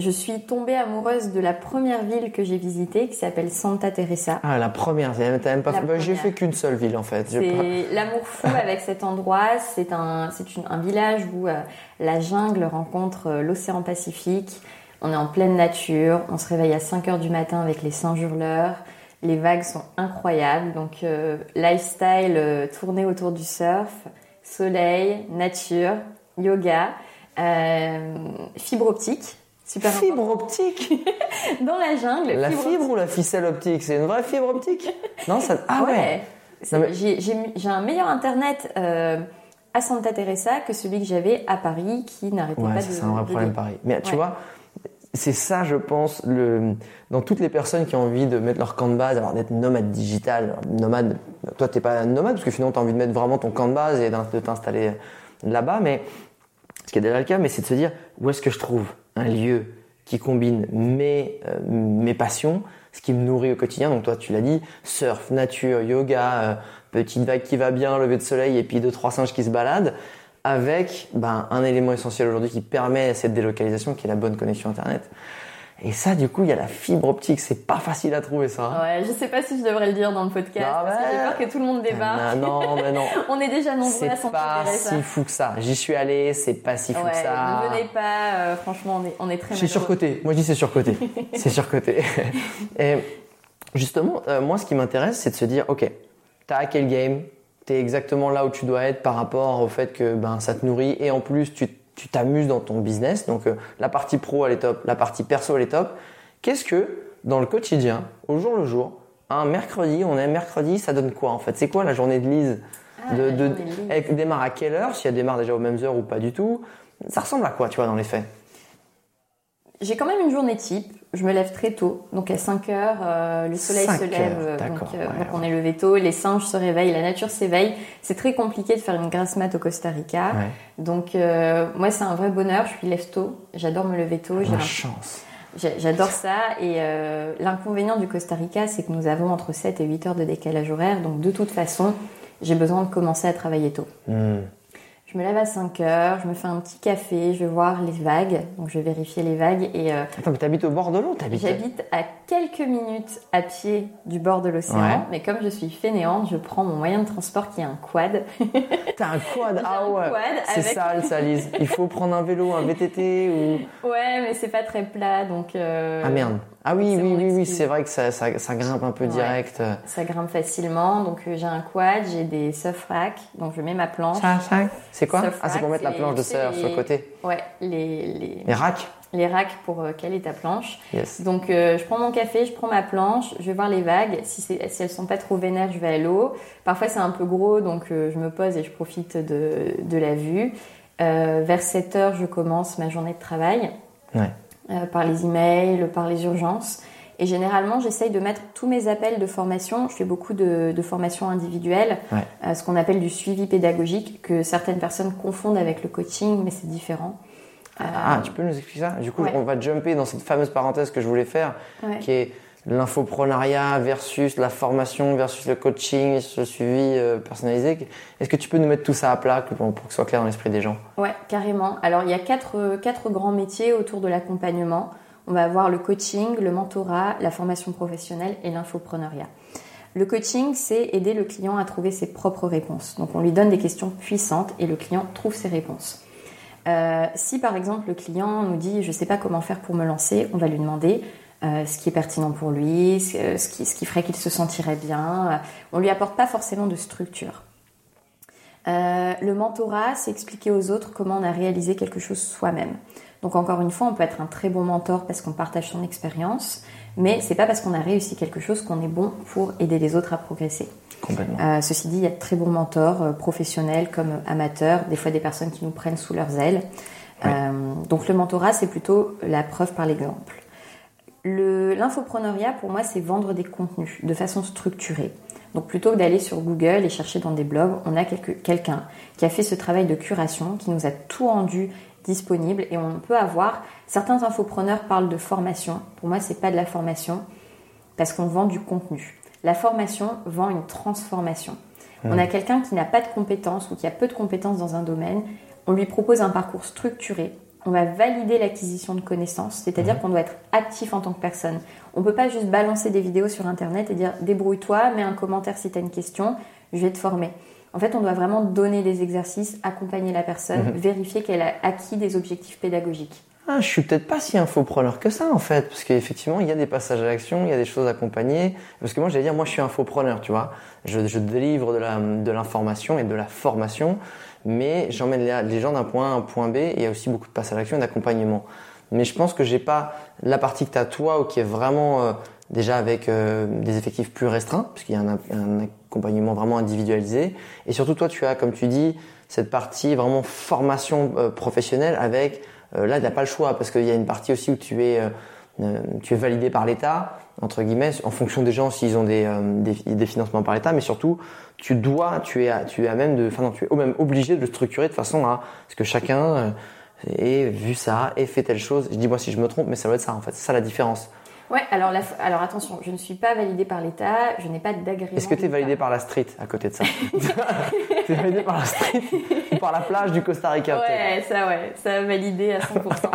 je suis tombée amoureuse de la première ville que j'ai visitée qui s'appelle Santa Teresa. Ah, la première, t'as même pas. J'ai fait qu'une seule ville en fait. C'est l'amour fou avec cet endroit. C'est un, c'est un village où euh, la jungle rencontre euh, l'océan Pacifique. On est en pleine nature. On se réveille à 5 heures du matin avec les singes hurleurs. Les vagues sont incroyables. Donc, euh, lifestyle tourné autour du surf, soleil, nature, yoga, fibre optique Super fibre optique Dans la jungle. La fibre, ou la ficelle optique C'est une vraie fibre optique Non, ça. Ah ouais. J'ai un meilleur internet euh, à Santa Teresa que celui que j'avais à Paris qui n'arrêtait pas de. C'est un vrai problème Paris. Mais tu vois, c'est ça, je pense, le, dans toutes les personnes qui ont envie de mettre leur camp de base, alors d'être nomade digital, nomade, toi t'es pas nomade parce que finalement tu as envie de mettre vraiment ton camp de base et de t'installer là-bas, mais ce qui est déjà le cas, mais c'est de se dire où est-ce que je trouve un lieu qui combine mes, euh, mes passions, ce qui me nourrit au quotidien. Donc toi, tu l'as dit, surf, nature, yoga, euh, petite vague qui va bien, lever de soleil et puis deux trois singes qui se baladent, avec ben, un élément essentiel aujourd'hui qui permet cette délocalisation, qui est la bonne connexion internet. Et ça, du coup, il y a la fibre optique. C'est pas facile à trouver ça. Ouais, je sais pas si je devrais le dire dans le podcast ah parce que j'ai peur que tout le monde débat. Non, mais non. On est déjà nombreux à s'en pas si fou que ça. J'y suis allé, c'est pas si fou que ça. Ne venez pas. Euh, franchement, on est, on est très. C'est surcoté. Moi, je dis c'est surcoté. c'est surcoté. Et justement, euh, moi, ce qui m'intéresse, c'est de se dire, ok, t'as hacké le game, t'es exactement là où tu dois être par rapport au fait que ben ça te nourrit et en plus tu tu t'amuses dans ton business. Donc euh, la partie pro elle est top, la partie perso elle est top. Qu'est-ce que dans le quotidien, au jour le jour, un mercredi, on est mercredi, ça donne quoi en fait? C'est quoi la journée de Lise? Ah, de, Elle démarre à quelle heure? Si elle démarre déjà aux mêmes heures ou pas du tout. Ça ressemble à quoi, tu vois, dans les faits? J'ai quand même une journée type je me lève très tôt, donc à 5 heures, euh, le soleil se lève, euh, donc, euh, on est levé tôt, les singes se réveillent, la nature s'éveille. C'est très compliqué de faire une grasse mat au Costa Rica, donc moi c'est un vrai bonheur. Je suis lève tôt, j'adore me lever tôt. J'ai chance. J'adore ça et l'inconvénient du Costa Rica, c'est que nous avons entre 7 et 8 heures de décalage horaire, donc de toute façon, j'ai besoin de commencer à travailler tôt. Hmm. Je me lève à 5 heures, je me fais un petit café, je vais voir les vagues, donc je vais vérifier les vagues et. Euh, Attends, mais t'habites au bord de l'eau, t'habites J'habite à quelques minutes à pied du bord de l'océan, mais comme je suis fainéante, je prends mon moyen de transport qui est un quad. T'as un quad, ah ouais. C'est sale, ça, Lise. Il faut prendre un vélo, un VTT ou. Ouais, mais c'est pas très plat, donc. Euh, ah merde. Ah oui, C'est oui, oui, oui, c'est vrai que ça, ça, ça grimpe un peu Ouais. direct. Ça grimpe facilement. Donc euh, j'ai un quad, j'ai des surf racks. Donc je mets ma planche. C'est quoi? Surf Ah, c'est rack, pour mettre la planche de surf sur le côté. Ouais, les, les, Les racks les racks pour euh, caler ta planche. Yes. Donc euh, je prends mon café, je prends ma planche, je vais voir les vagues. Si, c'est- si elles sont pas trop vénères, je vais à l'eau. Parfois c'est un peu gros, donc euh, je me pose et je profite de, de la vue. Euh, vers 7 heures, je commence ma journée de travail Ouais. Euh, par les emails, par les urgences. Et généralement, j'essaye de mettre tous mes appels de formation. Je fais beaucoup de, de formations individuelles, Ouais. euh, ce qu'on appelle du suivi pédagogique, que certaines personnes confondent avec le coaching, mais c'est différent. Euh, Ah, tu peux nous expliquer ça? Du coup, Ouais. on va jumper dans cette fameuse parenthèse que je voulais faire, ouais. qui est l'infoprenariat versus la formation versus le coaching, le suivi euh, personnalisé. Est-ce que tu peux nous mettre tout ça à plat pour, que ce soit clair dans l'esprit des gens? Ouais, carrément. Alors, il y a quatre, euh, quatre grands métiers autour de l'accompagnement. On va avoir le coaching, le mentorat, la formation professionnelle et l'infopreneuriat. Le coaching, c'est aider le client à trouver ses propres réponses. Donc, on lui donne des questions puissantes et le client trouve ses réponses. Euh, si par exemple le client nous dit je ne sais pas comment faire pour me lancer, on va lui demander euh, ce qui est pertinent pour lui, ce, euh, ce qui, ce qui ferait qu'il se sentirait bien. Euh, On lui apporte pas forcément de structure. Euh, le mentorat, c'est expliquer aux autres comment on a réalisé quelque chose soi-même. Donc encore une fois, on peut être un très bon mentor parce qu'on partage son expérience, mais c'est pas parce qu'on a réussi quelque chose qu'on est bon pour aider les autres à progresser. Complètement. Euh, ceci dit, il y a de très bons mentors euh, professionnels comme amateurs, des fois des personnes qui nous prennent sous leurs ailes. Euh, donc le mentorat, c'est plutôt la preuve par l'exemple. L'infopreneuriat, pour moi, c'est vendre des contenus de façon structurée. Donc plutôt que d'aller sur Google et chercher dans des blogs, on a quelqu'un qui a fait ce travail de curation, qui nous a tout rendu disponible et on peut avoir certains infopreneurs parlent de formation. Pour moi, c'est pas de la formation parce qu'on vend du contenu. La formation vend une transformation. On a quelqu'un qui n'a pas de compétences ou qui a peu de compétences dans un domaine, on lui propose un parcours structuré. On va valider l'acquisition de connaissances, c'est-à-dire qu'on doit être actif en tant que personne. On peut pas juste balancer des vidéos sur internet et dire débrouille-toi, mets un commentaire si tu as une question, je vais te former. En fait, on doit vraiment donner des exercices, accompagner la personne, vérifier qu'elle a acquis des objectifs pédagogiques. Ah, je suis peut-être pas si infopreneur que ça en fait, parce qu'effectivement il y a des passages à l'action, il y a des choses à accompagner. Parce que moi j'allais dire, moi je suis infopreneur, tu vois. Je, je délivre de l'information et de la formation, mais j'emmène les, gens d'un point A à un point B. Et il y a aussi beaucoup de passages à l'action et d'accompagnement. Mais je pense que j'ai pas la partie que tu as toi, ou qui est vraiment euh, déjà avec euh, des effectifs plus restreints, puisqu'il y a un, un accompagnement vraiment individualisé. Et surtout toi tu as, comme tu dis, cette partie vraiment formation euh, professionnelle avec euh, là, a pas le choix parce qu'il y a une partie aussi où tu es, euh, tu es validé par l'État, entre guillemets, en fonction des gens s'ils ont des, euh, des, financements par l'État, mais surtout, tu dois, tu es, à- tu es à même de, enfin non, tu es même obligé de le structurer de façon à ce que chacun euh, ait vu ça, ait fait telle chose. Je dis moi si je me trompe, mais ça doit être ça en fait. C'est ça la différence. Ouais, alors, la- alors attention, je ne suis pas validée par l'État, je n'ai pas d'agrément. Est-ce que tu es d'État. validé par la street à côté de ça? Tu es validé par la street ou par la plage du Costa Rica Ouais, ça ouais, ça a validé à 100%.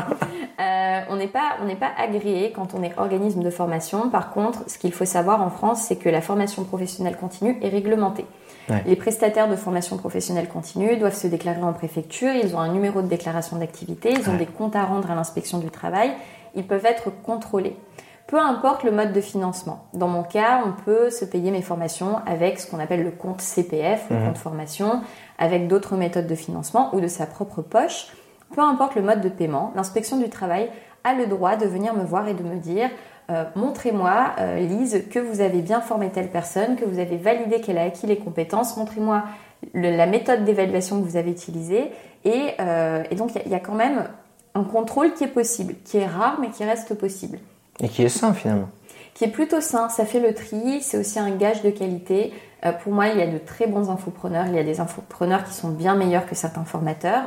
Euh, on n'est pas, on pas agréé quand on est organisme de formation. Par contre, ce qu'il faut savoir en France, c'est que la formation professionnelle continue est réglementée. Ouais. Les prestataires de formation professionnelle continue doivent se déclarer en préfecture. Ils ont un numéro de déclaration d'activité. Ils ont Ouais. des comptes à rendre à l'inspection du travail. Ils peuvent être contrôlés. Peu importe le mode de financement. Dans mon cas, on peut se payer mes formations avec ce qu'on appelle le compte CPF, le Mhm. compte formation, avec d'autres méthodes de financement ou de sa propre poche. Peu importe le mode de paiement, l'inspection du travail a le droit de venir me voir et de me dire euh, montrez-moi, euh, Lise, que vous avez bien formé telle personne, que vous avez validé qu'elle a acquis les compétences, montrez-moi le- la méthode d'évaluation que vous avez utilisée. Et, euh, et donc, il y a- il y, a quand même un contrôle qui est possible, qui est rare, mais qui reste possible Et qui est sain finalement. qui est plutôt sain. Ça fait le tri, c'est aussi un gage de qualité. Euh, pour moi, il y a de très bons infopreneurs. Il y a des infopreneurs qui sont bien meilleurs que certains formateurs.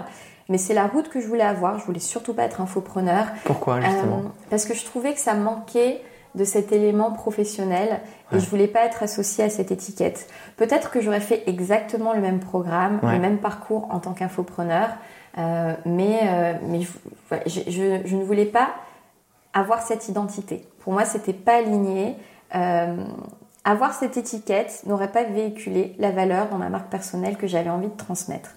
Mais c'est la route que je voulais avoir. Je voulais surtout pas être infopreneur. Pourquoi justement? Euh, parce que je trouvais que ça manquait de cet élément professionnel et je voulais pas être associée à cette étiquette. Peut-être que j'aurais fait exactement le même programme, Ouais. le même parcours en tant qu'infopreneur, euh, mais, euh, mais je ne voulais pas avoir cette identité. Pour moi, c'était pas aligné. Euh, avoir cette étiquette n'aurait pas véhiculé la valeur dans ma marque personnelle que j'avais envie de transmettre.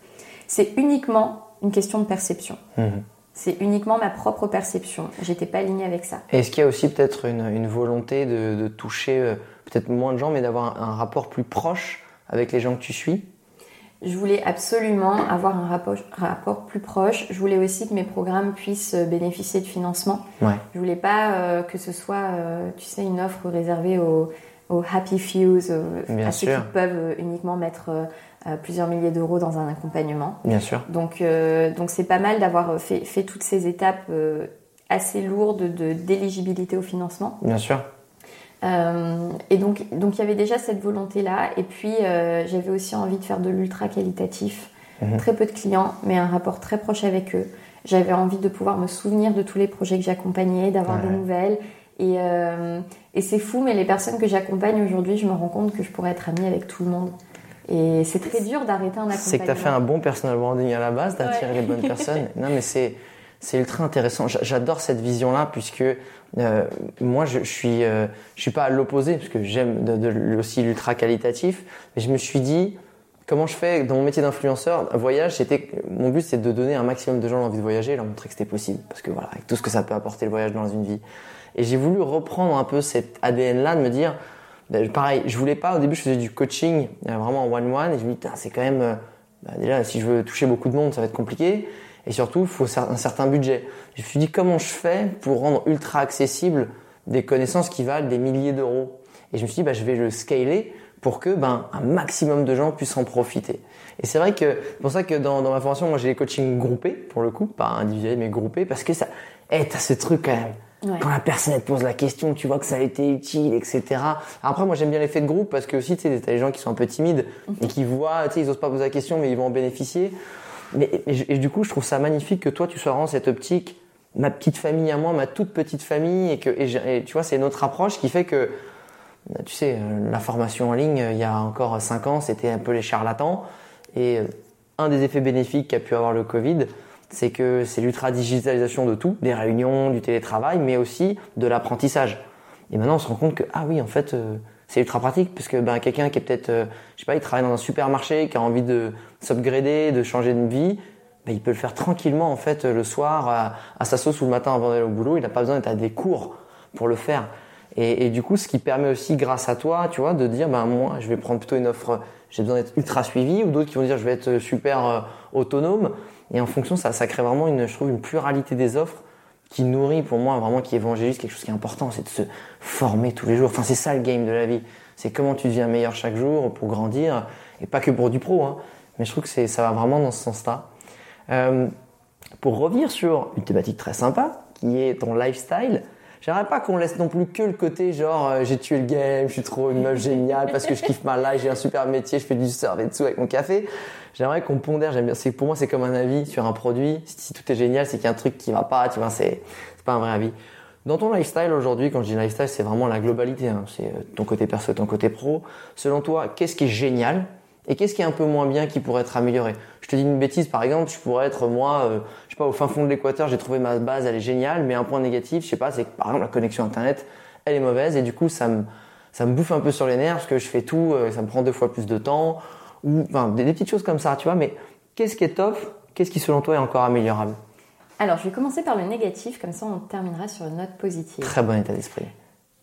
C'est uniquement une question de perception. Mhm. C'est uniquement ma propre perception. J'étais pas alignée avec ça. Est-ce qu'il y a aussi peut-être une, volonté de, toucher euh, peut-être moins de gens, mais d'avoir un, rapport plus proche avec les gens que tu suis? Je voulais absolument avoir un rapport, rapport, plus proche. Je voulais aussi que mes programmes puissent euh, bénéficier de financement. Ouais. Je voulais pas euh, que ce soit, tu sais, une offre réservée aux, happy fews, à ceux qui peuvent uniquement mettre plusieurs milliers d'euros dans un accompagnement. Bien sûr. Donc, euh, donc c'est pas mal d'avoir fait, fait, toutes ces étapes euh, assez lourdes de d'éligibilité au financement. Bien sûr. Euh, et donc, donc il y avait déjà cette volonté-là. Et puis, j'avais aussi envie de faire de l'ultra qualitatif. Mhm. Très peu de clients, mais un rapport très proche avec eux. J'avais envie de pouvoir me souvenir de tous les projets que j'accompagnais, d'avoir des nouvelles. Et, et c'est fou, mais les personnes que j'accompagne aujourd'hui, je me rends compte que je pourrais être amie avec tout le monde. Et c'est très dur d'arrêter un accompagnement. C'est que tu as fait un bon personal branding à la base, d'attirer les bonnes personnes. Non, mais c'est c'est ultra intéressant. J'adore cette vision-là puisque euh, moi je, suis euh, je suis pas à l'opposé parce que j'aime de, de, aussi l'ultra qualitatif. Mais je me suis dit comment je fais dans mon métier d'influenceur. Voyage, c'était mon but, c'est de donner un maximum de gens l'envie de voyager, et leur montrer que c'était possible parce que voilà, avec tout ce que ça peut apporter le voyage dans une vie. Et j'ai voulu reprendre un peu cet ADN-là, de me dire ben, pareil, je voulais pas, au début je faisais du coaching euh, vraiment en one-one et je me dis, c'est quand même, euh, bah, déjà si je veux toucher beaucoup de monde, ça va être compliqué. Et surtout, il faut un certain budget. Je me suis dit, comment je fais pour rendre ultra accessible des connaissances qui valent des milliers d'euros? Et je me suis dit, bah, je vais le scaler pour que ben, un maximum de gens puissent en profiter. Et c'est vrai que c'est pour ça que dans, dans ma formation, moi j'ai les coachings groupés, pour le coup, pas individuels, mais groupés, parce que ça, hey, t'as ce truc quand même quand la personne te pose la question, tu vois que ça a été utile, etc. Après, moi j'aime bien l'effet de groupe parce que aussi, tu sais, t'as des gens qui sont un peu timides et qui voient, tu sais, ils osent pas poser la question, mais ils vont en bénéficier. Mais, et, du coup, je trouve ça magnifique que toi, tu sois vraiment cette optique, ma petite famille à moi, ma toute petite famille, et que, tu vois, c'est notre approche qui fait que, bah, tu sais, euh, la formation en ligne, il y a encore 5 ans, c'était un peu les charlatans. Et euh, un des effets bénéfiques qu'a pu avoir le Covid, c'est que c'est l'ultra-digitalisation de tout, des réunions, du télétravail, mais aussi de l'apprentissage. Et maintenant, on se rend compte que, ah oui, en fait, euh, c'est ultra pratique, parce que ben, quelqu'un qui est peut-être, euh, je sais pas, il travaille dans un supermarché, qui a envie de s'upgrader, de changer de vie, ben, il peut le faire tranquillement, en fait, le soir, à, sa sauce ou le matin avant d'aller au boulot. Il n'a pas besoin d'être à des cours pour le faire. Et, du coup, ce qui permet aussi, grâce à toi, tu vois, de dire, ben, moi, je vais prendre plutôt une offre, j'ai besoin d'être ultra suivi, ou d'autres qui vont dire, je vais être super euh, autonome. Et en fonction, ça, ça crée vraiment une, je trouve, une pluralité des offres qui nourrit pour moi vraiment, qui évangélise quelque chose qui est important, c'est de se former tous les jours. Enfin, c'est ça le game de la vie. C'est comment tu deviens meilleur chaque jour pour grandir, et pas que pour du pro. Hein. Mais je trouve que ça va vraiment dans ce sens-là. Euh, pour revenir sur une thématique très sympa, qui est ton lifestyle, J'aimerais pas qu'on laisse non plus que le côté genre euh, j'ai tué le game, je suis trop une meuf géniale parce que je kiffe ma life, j'ai un super métier, je fais du surf et dessous avec mon café. J'aimerais qu'on pondère, j'aime bien. C'est pour moi c'est comme un avis sur un produit. Si, tout est génial, c'est qu'il y a un truc qui va pas, tu vois, c'est pas un vrai avis. Dans ton lifestyle aujourd'hui, quand je dis lifestyle, c'est vraiment la globalité. Hein. C'est euh, ton côté perso, ton côté pro. Selon toi, qu'est-ce qui est génial et qu'est-ce qui est un peu moins bien qui pourrait être amélioré? Je te dis une bêtise, par exemple, je pourrais être moi, euh, je sais pas, au fin fond de l'Équateur, j'ai trouvé ma base, elle est géniale, mais un point négatif, je sais pas, c'est que par exemple la connexion internet, elle est mauvaise et du coup ça me ça me bouffe un peu sur les nerfs parce que je fais tout, euh, ça me prend deux fois plus de temps ou enfin des, petites choses comme ça, tu vois. Mais qu'est-ce qui est top Qu'est-ce qui selon toi est encore améliorable? Alors je vais commencer par le négatif, comme ça on terminera sur une note positive. Très bon état d'esprit.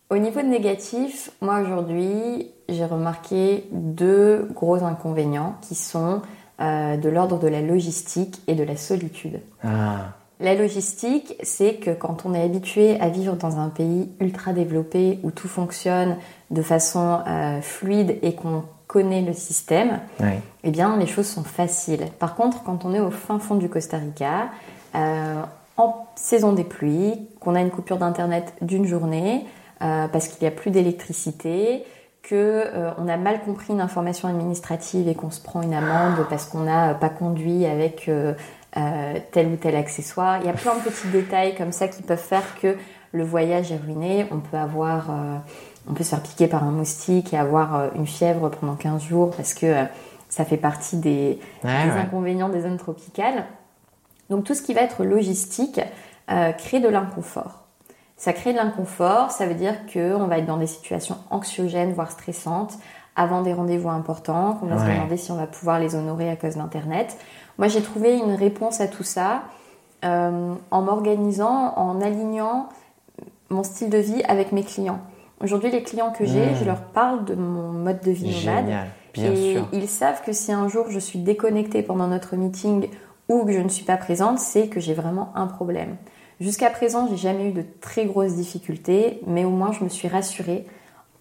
Au niveau de négatif, moi aujourd'hui, j'ai remarqué deux gros inconvénients qui sont euh, de l'ordre de la logistique et de la solitude. Ah. La logistique, c'est que quand on est habitué à vivre dans un pays ultra développé où tout fonctionne de façon euh, fluide et qu'on connaît le système, eh bien les choses sont faciles. Par contre, quand on est au fin fond du Costa Rica, euh, en saison des pluies, qu'on a une coupure d'internet d'une journée, euh, parce qu'il n'y a plus d'électricité, que euh, on a mal compris une information administrative et qu'on se prend une amende parce qu'on n'a pas conduit avec euh, tel ou tel accessoire. Il y a plein de petits détails comme ça qui peuvent faire que le voyage est ruiné. On peut avoir, on peut se faire piquer par un moustique et avoir une fièvre pendant 15 jours parce que ça fait partie des, inconvénients des zones tropicales. Donc tout ce qui va être logistique crée de l'inconfort. Ça crée de l'inconfort, ça veut dire qu'on va être dans des situations anxiogènes, voire stressantes, avant des rendez-vous importants, qu'on va se demander si on va pouvoir les honorer à cause d'Internet. Moi, j'ai trouvé une réponse à tout ça euh, en m'organisant, en alignant mon style de vie avec mes clients. Aujourd'hui, les clients que j'ai, Mmh. je leur parle de mon mode de vie nomade. Génial, bien et sûr. ils savent que si un jour je suis déconnectée pendant notre meeting ou que je ne suis pas présente, c'est que j'ai vraiment un problème. Jusqu'à présent, j'ai jamais eu de très grosses difficultés, mais au moins je me suis rassurée.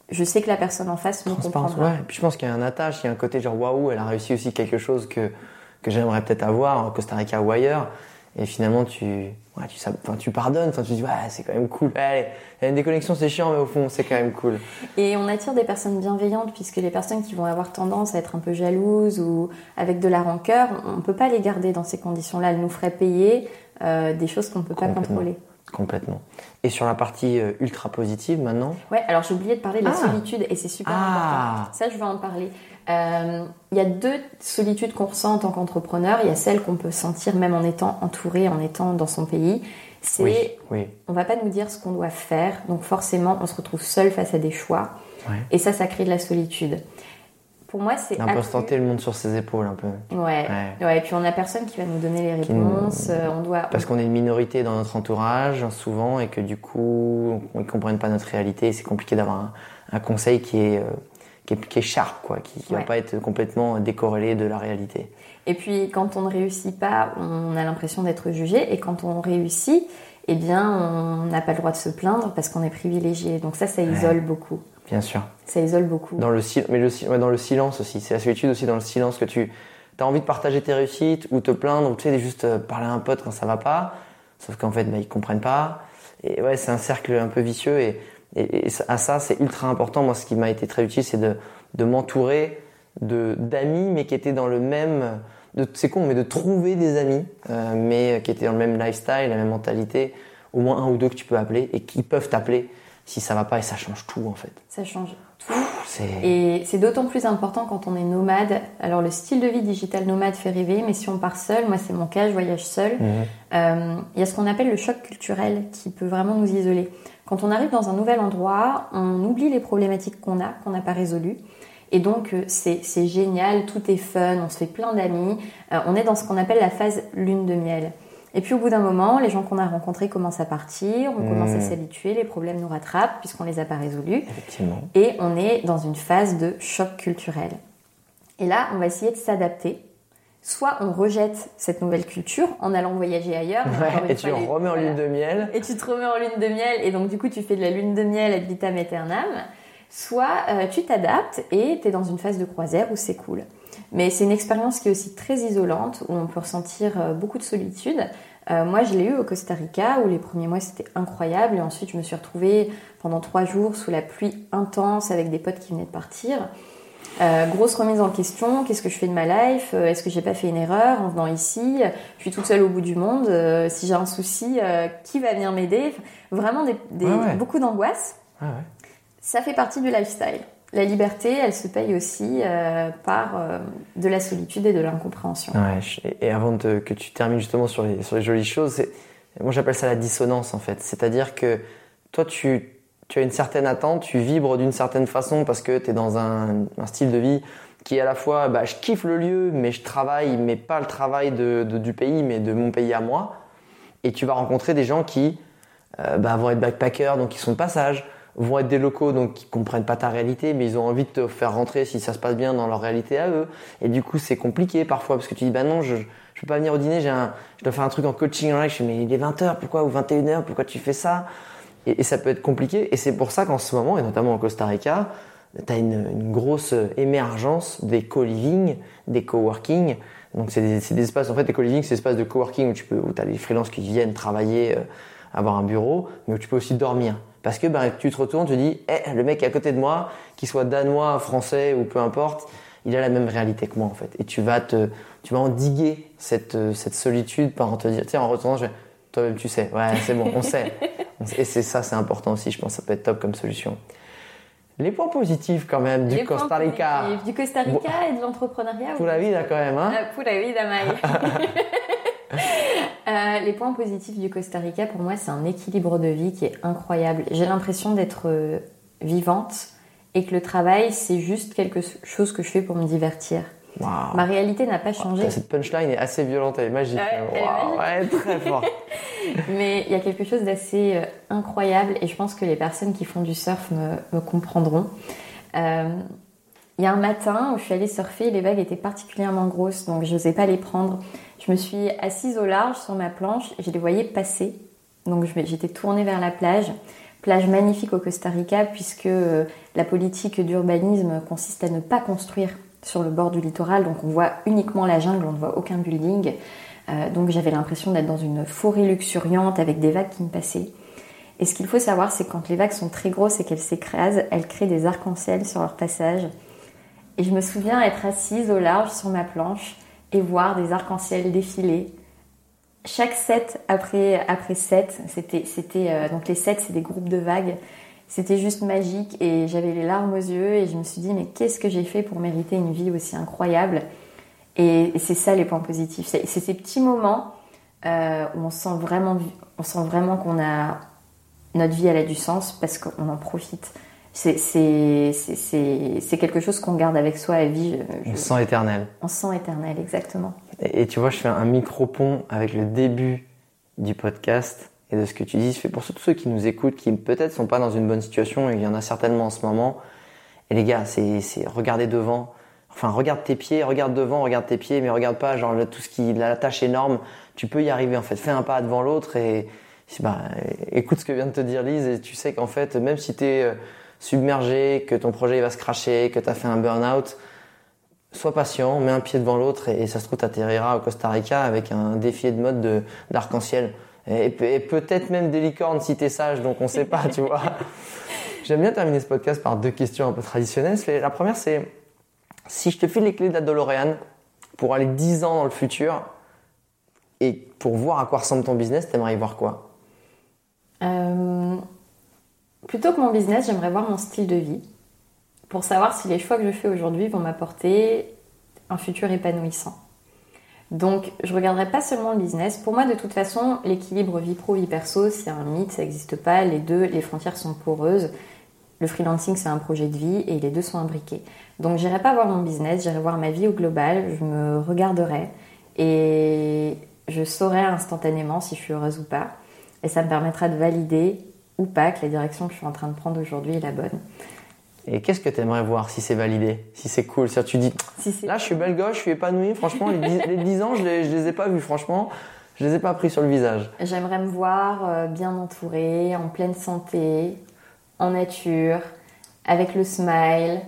Je sais que la personne en face me comprendra. ouais. Puis je pense qu'il y a un attache, il y a un côté genre waouh, elle a réussi aussi quelque chose que, que j'aimerais peut-être avoir en Costa Rica ou ailleurs. Et finalement, tu, ouais, tu, enfin, tu pardonnes, enfin, tu dis, ouais, c'est quand même cool. Allez, il y a une déconnexion, c'est chiant, mais au fond, c'est quand même cool. Et on attire des personnes bienveillantes puisque les personnes qui vont avoir tendance à être un peu jalouses ou avec de la rancœur, on ne peut pas les garder dans ces conditions-là. Elles nous feraient payer euh, des choses qu'on ne peut pas contrôler. Complètement. Et sur la partie euh, ultra positive maintenant, Ouais, alors j'ai oublié de parler de la Ah. solitude et c'est super Ah. important. Ça, je vais en parler. Euh, Il y a deux solitudes qu'on ressent en tant qu'entrepreneur. Il y a celle qu'on peut sentir même en étant entouré, en étant dans son pays. C'est, oui, oui, on va pas nous dire ce qu'on doit faire, donc forcément, on se retrouve seul face à des choix. Ouais. Et ça, ça crée de la solitude. Pour moi, c'est un peu tenter le monde sur ses épaules, un peu. Ouais. Ouais. ouais. Et puis on a personne qui va nous donner les nous- réponses. euh, On doit. Parce qu'on est une minorité dans notre entourage, souvent, et que du coup, ne comprennent pas notre réalité. C'est compliqué d'avoir un, un conseil qui est, euh, qui est, qui est sharp, quoi, qui ne Ouais. va pas être complètement décorrélé de la réalité. Et puis quand on ne réussit pas, on a l'impression d'être jugé. Et quand on réussit, eh bien, on n'a pas le droit de se plaindre parce qu'on est privilégié. Donc ça, ça isole beaucoup. Bien sûr. Ça isole beaucoup. Dans le, mais le, dans le silence aussi. C'est la solitude aussi dans le silence que tu as envie de partager tes réussites ou te plaindre ou tu sais, juste euh, parler à un pote quand ça va pas. Sauf qu'en fait, bah, ils comprennent pas. Et ouais, c'est un cercle un peu vicieux. Et, et, à ça, c'est ultra important. Moi, ce qui m'a été très utile, c'est de, de m'entourer de d'amis, mais qui étaient dans le même. C'est con, mais de trouver des amis, euh, mais qui étaient dans le même lifestyle, la même mentalité. Au moins un ou deux que tu peux appeler et qui peuvent t'appeler si ça va pas. Et ça change tout, en fait. Ça change tout. Et c'est d'autant plus important quand on est nomade. Alors le style de vie digital nomade fait rêver, mais si on part seul, moi c'est mon cas, je voyage seul, Mhm. euh, il y a ce qu'on appelle le choc culturel qui peut vraiment nous isoler. Quand on arrive dans un nouvel endroit, on oublie les problématiques qu'on a, qu'on n'a pas résolues. Et donc euh, c'est génial, tout est fun, on se fait plein d'amis. Euh, on est dans ce qu'on appelle la phase lune de miel. Et puis au bout d'un moment, les gens qu'on a rencontrés commencent à partir, on commence à s'habituer, les problèmes nous rattrapent puisqu'on les a pas résolus et on est dans une phase de choc culturel. Et là, on va essayer de s'adapter. Soit on rejette cette nouvelle culture en allant voyager ailleurs. Ouais, et tu fois, remets en voilà. lune de miel. Et tu te remets en lune de miel et donc du coup tu fais de la lune de miel ad vitam aeternam. Soit euh, tu t'adaptes et tu es dans une phase de croisière où c'est cool. Mais c'est une expérience qui est aussi très isolante où on peut ressentir euh, beaucoup de solitude. Euh, moi je l'ai eu au Costa Rica où les premiers mois c'était incroyable et ensuite je me suis retrouvée pendant trois jours sous la pluie intense avec des potes qui venaient de partir. Euh, grosse remise en question, qu'est-ce que je fais de ma life Euh, Est-ce que j'ai pas fait une erreur en venant ici Je suis toute seule au bout du monde. Euh, si j'ai un souci, euh, qui va venir m'aider Enfin, Vraiment des, des- Ouais, ouais. beaucoup d'angoisse. Ouais. Ça fait partie du lifestyle. La liberté, elle se paye aussi par de la solitude et de l'incompréhension. Et avant de- que tu termines justement sur les, sur les jolies choses, moi j'appelle ça la dissonance en fait. C'est-à-dire que toi tu, tu as une certaine attente, tu vibres d'une certaine façon parce que tu es dans un, un style de vie qui est à la fois, bah, je kiffe le lieu, mais je travaille, mais pas le travail de, de- du pays, mais de mon pays à moi. Et tu vas rencontrer des gens qui euh, bah, vont être backpackers, donc ils sont de passage, vont être des locaux, donc qui comprennent pas ta réalité, mais ils ont envie de te faire rentrer si ça se passe bien dans leur réalité à eux. Et du coup, c'est compliqué parfois parce que tu dis, bah non, je, je peux pas venir au dîner, j'ai un, je dois faire un truc en coaching en live. Je fais, mais il est 20h, pourquoi, ou 21h, pourquoi tu fais ça? Et, ça peut être compliqué. Et c'est pour ça qu'en ce moment, et notamment au Costa Rica, tu as une, grosse émergence des co-living, des coworking. Donc c'est des, des espaces, en fait, les co-living, c'est des espaces de coworking où tu peux, où as des freelances qui viennent travailler, euh, avoir un bureau, mais où tu peux aussi dormir. Parce que ben, tu te retournes, tu te dis, Eh, le mec à côté de moi, qu'il soit danois, français ou peu importe, il a la même réalité que moi en fait. Et tu vas te, tu vas endiguer cette, euh, cette solitude par en te dire, tiens, en retournant, je vais, toi-même tu sais, ouais, c'est bon, on sait. Et c'est ça, c'est important aussi, je pense, ça peut être top comme solution. Les points positifs quand même du Les Costa Rica. Du Costa Rica et de l'entrepreneuriat. Pour la là quand même, hein. Euh, Pura vida, Mai. Euh, les points positifs du Costa Rica, pour moi, c'est un équilibre de vie qui est incroyable. J'ai l'impression d'être euh, vivante et que le travail, c'est juste quelque chose que je fais pour me divertir. Ma réalité n'a pas changé. Cette punchline est assez violente, elle est magique. Ouais, très fort. Mais il y a quelque chose d'assez euh, incroyable et je pense que les personnes qui font du surf me, comprendront. Euh, il y a un matin où je suis allée surfer, les vagues étaient particulièrement grosses, donc je n'osais pas les prendre. Je me suis assise au large sur ma planche, et je les voyais passer. Donc j'étais tournée vers la plage. Plage magnifique au Costa Rica, puisque euh, la politique d'urbanisme consiste à ne pas construire sur le bord du littoral, donc on voit uniquement la jungle, on ne voit aucun building. Euh, donc j'avais l'impression d'être dans une forêt luxuriante avec des vagues qui me passaient. Et ce qu'il faut savoir, c'est que quand les vagues sont très grosses et qu'elles s'écrasent, elles créent des arcs-en-ciel sur leur passage. Et je me souviens être assise au large sur ma planche et voir des arcs-en-ciel défiler. Chaque set après, après c'était, c'était, euh, donc les sets, c'est des groupes de vagues. C'était juste magique et j'avais les larmes aux yeux et je me suis dit mais qu'est-ce que j'ai fait pour mériter une vie aussi incroyable? Et, c'est ça les points positifs. C'est, ces petits moments euh, où on sent vraiment, on sent vraiment qu'on a notre vie elle a du sens parce qu'on en profite. C'est, c'est, quelque chose qu'on garde avec soi à vie. on sent éternel. On sent éternel, exactement. Et, tu vois, je fais un micro-pont avec le début du podcast et de ce que tu dis. Je fais pour tous ceux qui nous écoutent, qui peut-être sont pas dans une bonne situation, et il y en a certainement en ce moment. Et les gars, c'est, c'est regarder devant. Enfin, regarde tes pieds, regarde devant, regarde tes pieds, mais regarde pas genre tout ce qui, la tâche énorme. Tu peux y arriver en fait. Fais un pas devant l'autre et bah, écoute ce que vient de te dire Lise et tu sais qu'en fait, même si tu es euh, submergé, que ton projet va se cracher, que tu as fait un burn-out, sois patient, mets un pied devant l'autre et, ça se trouve, tu atterriras au Costa Rica avec un défi de mode d'arc-en-ciel. Et, peut-être même des licornes si t'es sage, donc on sait pas, tu vois. J'aime bien terminer ce podcast par deux questions un peu traditionnelles. La première, c'est si je te file les clés de la DeLorean pour aller 10 ans dans le futur et pour voir à quoi ressemble ton business, t'aimerais y voir quoi? Euh, Plutôt que mon business, j'aimerais voir mon style de vie pour savoir si les choix que je fais aujourd'hui vont m'apporter un futur épanouissant. Donc, je regarderai pas seulement le business. Pour moi, de toute façon, l'équilibre vie pro, vie perso, c'est un mythe, ça n'existe pas. Les deux, les frontières sont poreuses. Le freelancing, c'est un projet de vie et les deux sont imbriqués. Donc, j'irai pas voir mon business, j'irai voir ma vie au global, je me regarderai et je saurai instantanément si je suis heureuse ou pas. Et ça me permettra de valider ou pas que la direction que je suis en train de prendre aujourd'hui est la bonne. Et qu'est-ce que tu aimerais voir si c'est validé, si c'est cool? Si tu dis, là je suis belle gosse, je suis épanouie, franchement, les 10, ans, je les, les ai pas vus, franchement, je les ai pas pris sur le visage. J'aimerais me voir euh, bien entourée, en pleine santé, en nature, avec le smile.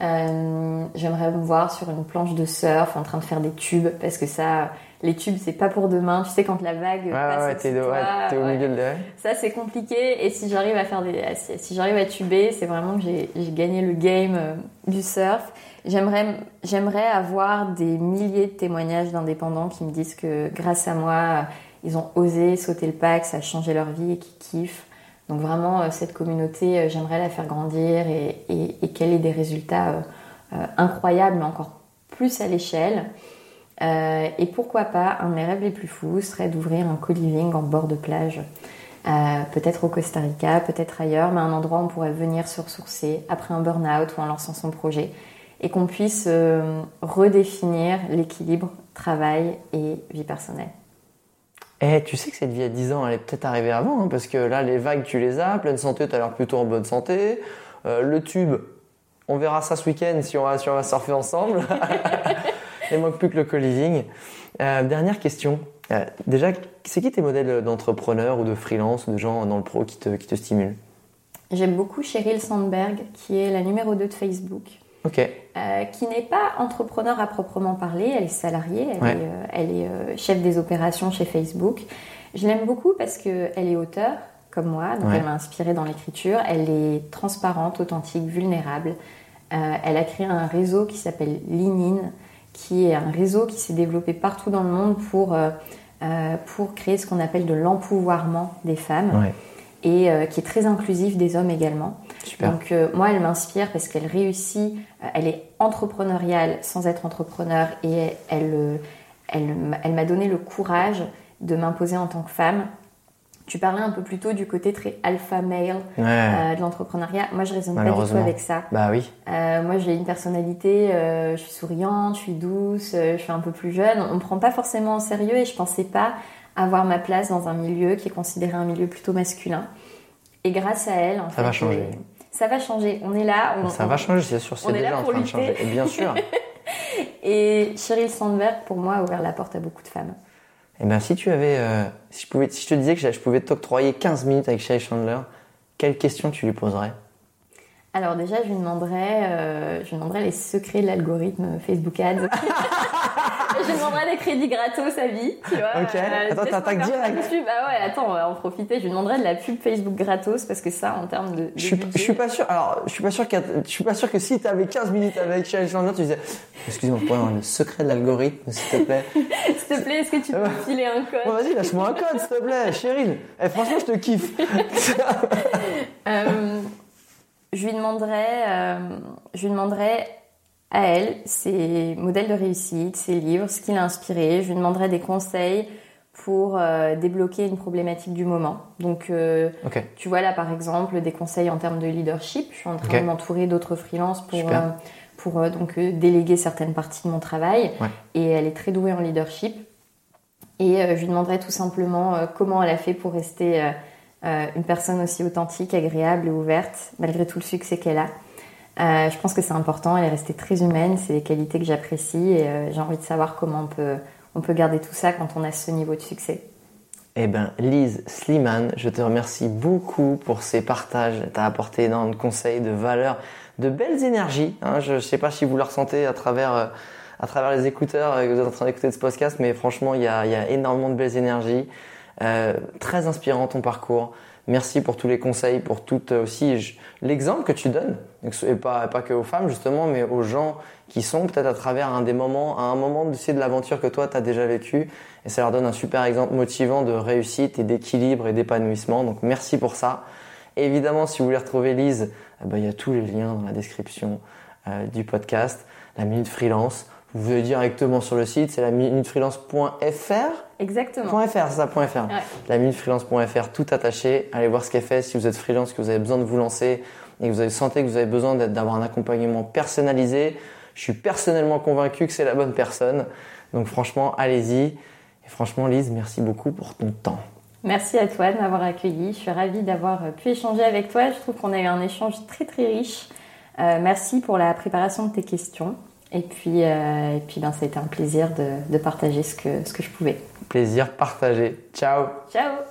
Euh, j'aimerais me voir sur une planche de surf en train de faire des tubes parce que ça, les tubes, c'est pas pour demain. Tu sais, quand la vague ouais, passe ouais, t'es, ouais, au milieu de Ça, c'est compliqué. Et si j'arrive à faire des, si j'arrive à tuber, c'est vraiment que j'ai, gagné le game euh, du surf. J'aimerais, j'aimerais avoir des milliers de témoignages d'indépendants qui me disent que grâce à moi, ils ont osé sauter le que ça a changé leur vie et qu'ils kiffent. Donc vraiment, euh, cette communauté, euh, j'aimerais la faire grandir et, et, et qu'elle ait des résultats incroyables, mais encore plus à l'échelle. Euh, et pourquoi pas, un de mes rêves les plus fous serait d'ouvrir un co-living en bord de plage. Euh, peut-être au Costa Rica, peut-être ailleurs, mais un endroit où on pourrait venir se ressourcer après un burn-out ou en lançant son projet et qu'on puisse euh, redéfinir l'équilibre travail et vie personnelle. Eh, tu sais que cette vie à 10 ans, elle est peut-être arrivée avant, hein, parce que là, les vagues, tu les as, pleine santé, tu as l'air plutôt en bonne santé. le tube, on verra ça ce week-end si on va, si on va surfer ensemble. Il manque plus que le co-living. Euh, dernière question. Euh, déjà, c'est qui tes modèles d'entrepreneurs ou de freelance ou de gens dans le pro qui te, qui te stimulent? J'aime beaucoup Sheryl Sandberg, qui est la numéro 2 de Facebook. Ok. Euh, qui n'est pas entrepreneur à proprement parler, elle est salariée, elle est, chef des opérations chez Facebook. Je l'aime beaucoup parce qu'elle est auteure, comme moi, donc elle m'a inspirée dans l'écriture. Elle est transparente, authentique, vulnérable. elle a créé un réseau qui s'appelle Linine, qui est un réseau qui s'est développé partout dans le monde pour, euh, euh, pour créer ce qu'on appelle de l'empouvoirment des femmes. Et euh, qui est très inclusif des hommes également. Donc moi, elle m'inspire parce qu'elle réussit, elle est entrepreneuriale sans être entrepreneur et elle, elle, elle m'a donné le courage de m'imposer en tant que femme Tu parlais un peu plus tôt du côté très alpha male Ouais. euh, de l'entrepreneuriat. Moi, je raisonne pas du tout avec ça. Bah oui. Euh, moi, j'ai une personnalité, euh, je suis souriante, je suis douce, je suis un peu plus jeune. On me prend pas forcément au sérieux et je pensais pas avoir ma place dans un milieu qui est considéré un milieu plutôt masculin. Et grâce à elle, en Ça fait, va changer. Ça va changer. On est là. On, Ça on- va changer, c'est sûr. C'est déjà en train de lutter. changer. Et bien sûr. Et Cheryl Sandberg, pour moi, a ouvert la porte à beaucoup de femmes. Eh ben, si tu avais, euh, si, je pouvais, si je te disais que je pouvais t'octroyer 15 minutes avec Sherry Chandler, quelle question tu lui poserais? Alors déjà, je lui demanderais, euh, je lui demanderais les secrets de l'algorithme Facebook Ads. je lui demanderais des crédits gratos à vie, tu vois. Ok. Attends, laisse-moi t'attaques direct. Pub. Ah ouais, attends, on va en profiter. Je lui demanderais de la pub Facebook gratos parce que ça, en termes de, de je suis, budget- je suis pas sûr. Alors, je suis pas sûr qu'à- je suis pas sûr que si tu avais 15 minutes avec Sherry Chandler, tu disais pourrais avoir le secret de l'algorithme, s'il te plaît. S'il te plaît, est-ce que tu peux me filer un code Bon, vas-y, lâche-moi un code, s'il te plaît, Cheryl. Eh, franchement, je te kiffe. Euh, je lui demanderais, euh, je lui demanderais à elle ses modèles de réussite, ses livres, ce qui l'a inspiré. Je lui demanderais des conseils pour euh, débloquer une problématique du moment. Donc, euh, tu vois là par exemple des conseils en termes de leadership. Je suis en train de m'entourer d'autres freelances pour euh, pour donc déléguer certaines parties de mon travail. Ouais. Et elle est très douée en leadership. Et je lui demanderais tout simplement comment elle a fait pour rester une personne aussi authentique, agréable et ouverte, malgré tout le succès qu'elle a. Euh, je pense que c'est important, elle est restée très humaine, c'est des qualités que j'apprécie et euh, j'ai envie de savoir comment on peut, on peut garder tout ça quand on a ce niveau de succès. Eh ben, Lise Sliman, je te remercie beaucoup pour ces partages. Tu as apporté énormément de conseils, de valeurs, de belles énergies. hein. Je ne sais pas si vous le ressentez à travers, euh, à travers les écouteurs que vous êtes en train d'écouter ce podcast, mais franchement, il y a, y a énormément de belles énergies. Très inspirant ton parcours. Merci pour tous les conseils, pour tout euh, aussi l'exemple que tu donnes, et pas, pas que aux femmes justement, mais aux gens qui sont peut-être à travers un des moments, à un moment de, l'aventure que toi tu as déjà vécu, et ça leur donne un super exemple motivant de réussite et d'équilibre et d'épanouissement. Donc merci pour ça. Évidemment, si vous voulez retrouver Lise, eh ben, il y a tous les liens dans la description euh, du podcast, la minute freelance. Vous venez directement sur le site, c'est la minutefreelance.fr. Exactement. .fr, c'est ça, .fr. Ouais. La minutefreelance.fr, tout attaché. Allez voir ce qu'elle fait si vous êtes freelance, que vous avez besoin de vous lancer et que vous avez sentez que vous avez besoin d'avoir un accompagnement personnalisé. Je suis personnellement convaincu que c'est la bonne personne. Donc franchement, allez-y. Et franchement, Lise, merci beaucoup pour ton temps. Merci à toi de m'avoir accueilli. Je suis ravie d'avoir euh, pu échanger avec toi. Je trouve qu'on a eu un échange très très riche. Euh, merci pour la préparation de tes questions. Et puis, euh, et puis ben, ça a été un plaisir de, de partager ce que, ce que je pouvais. Plaisir partagé. Ciao Ciao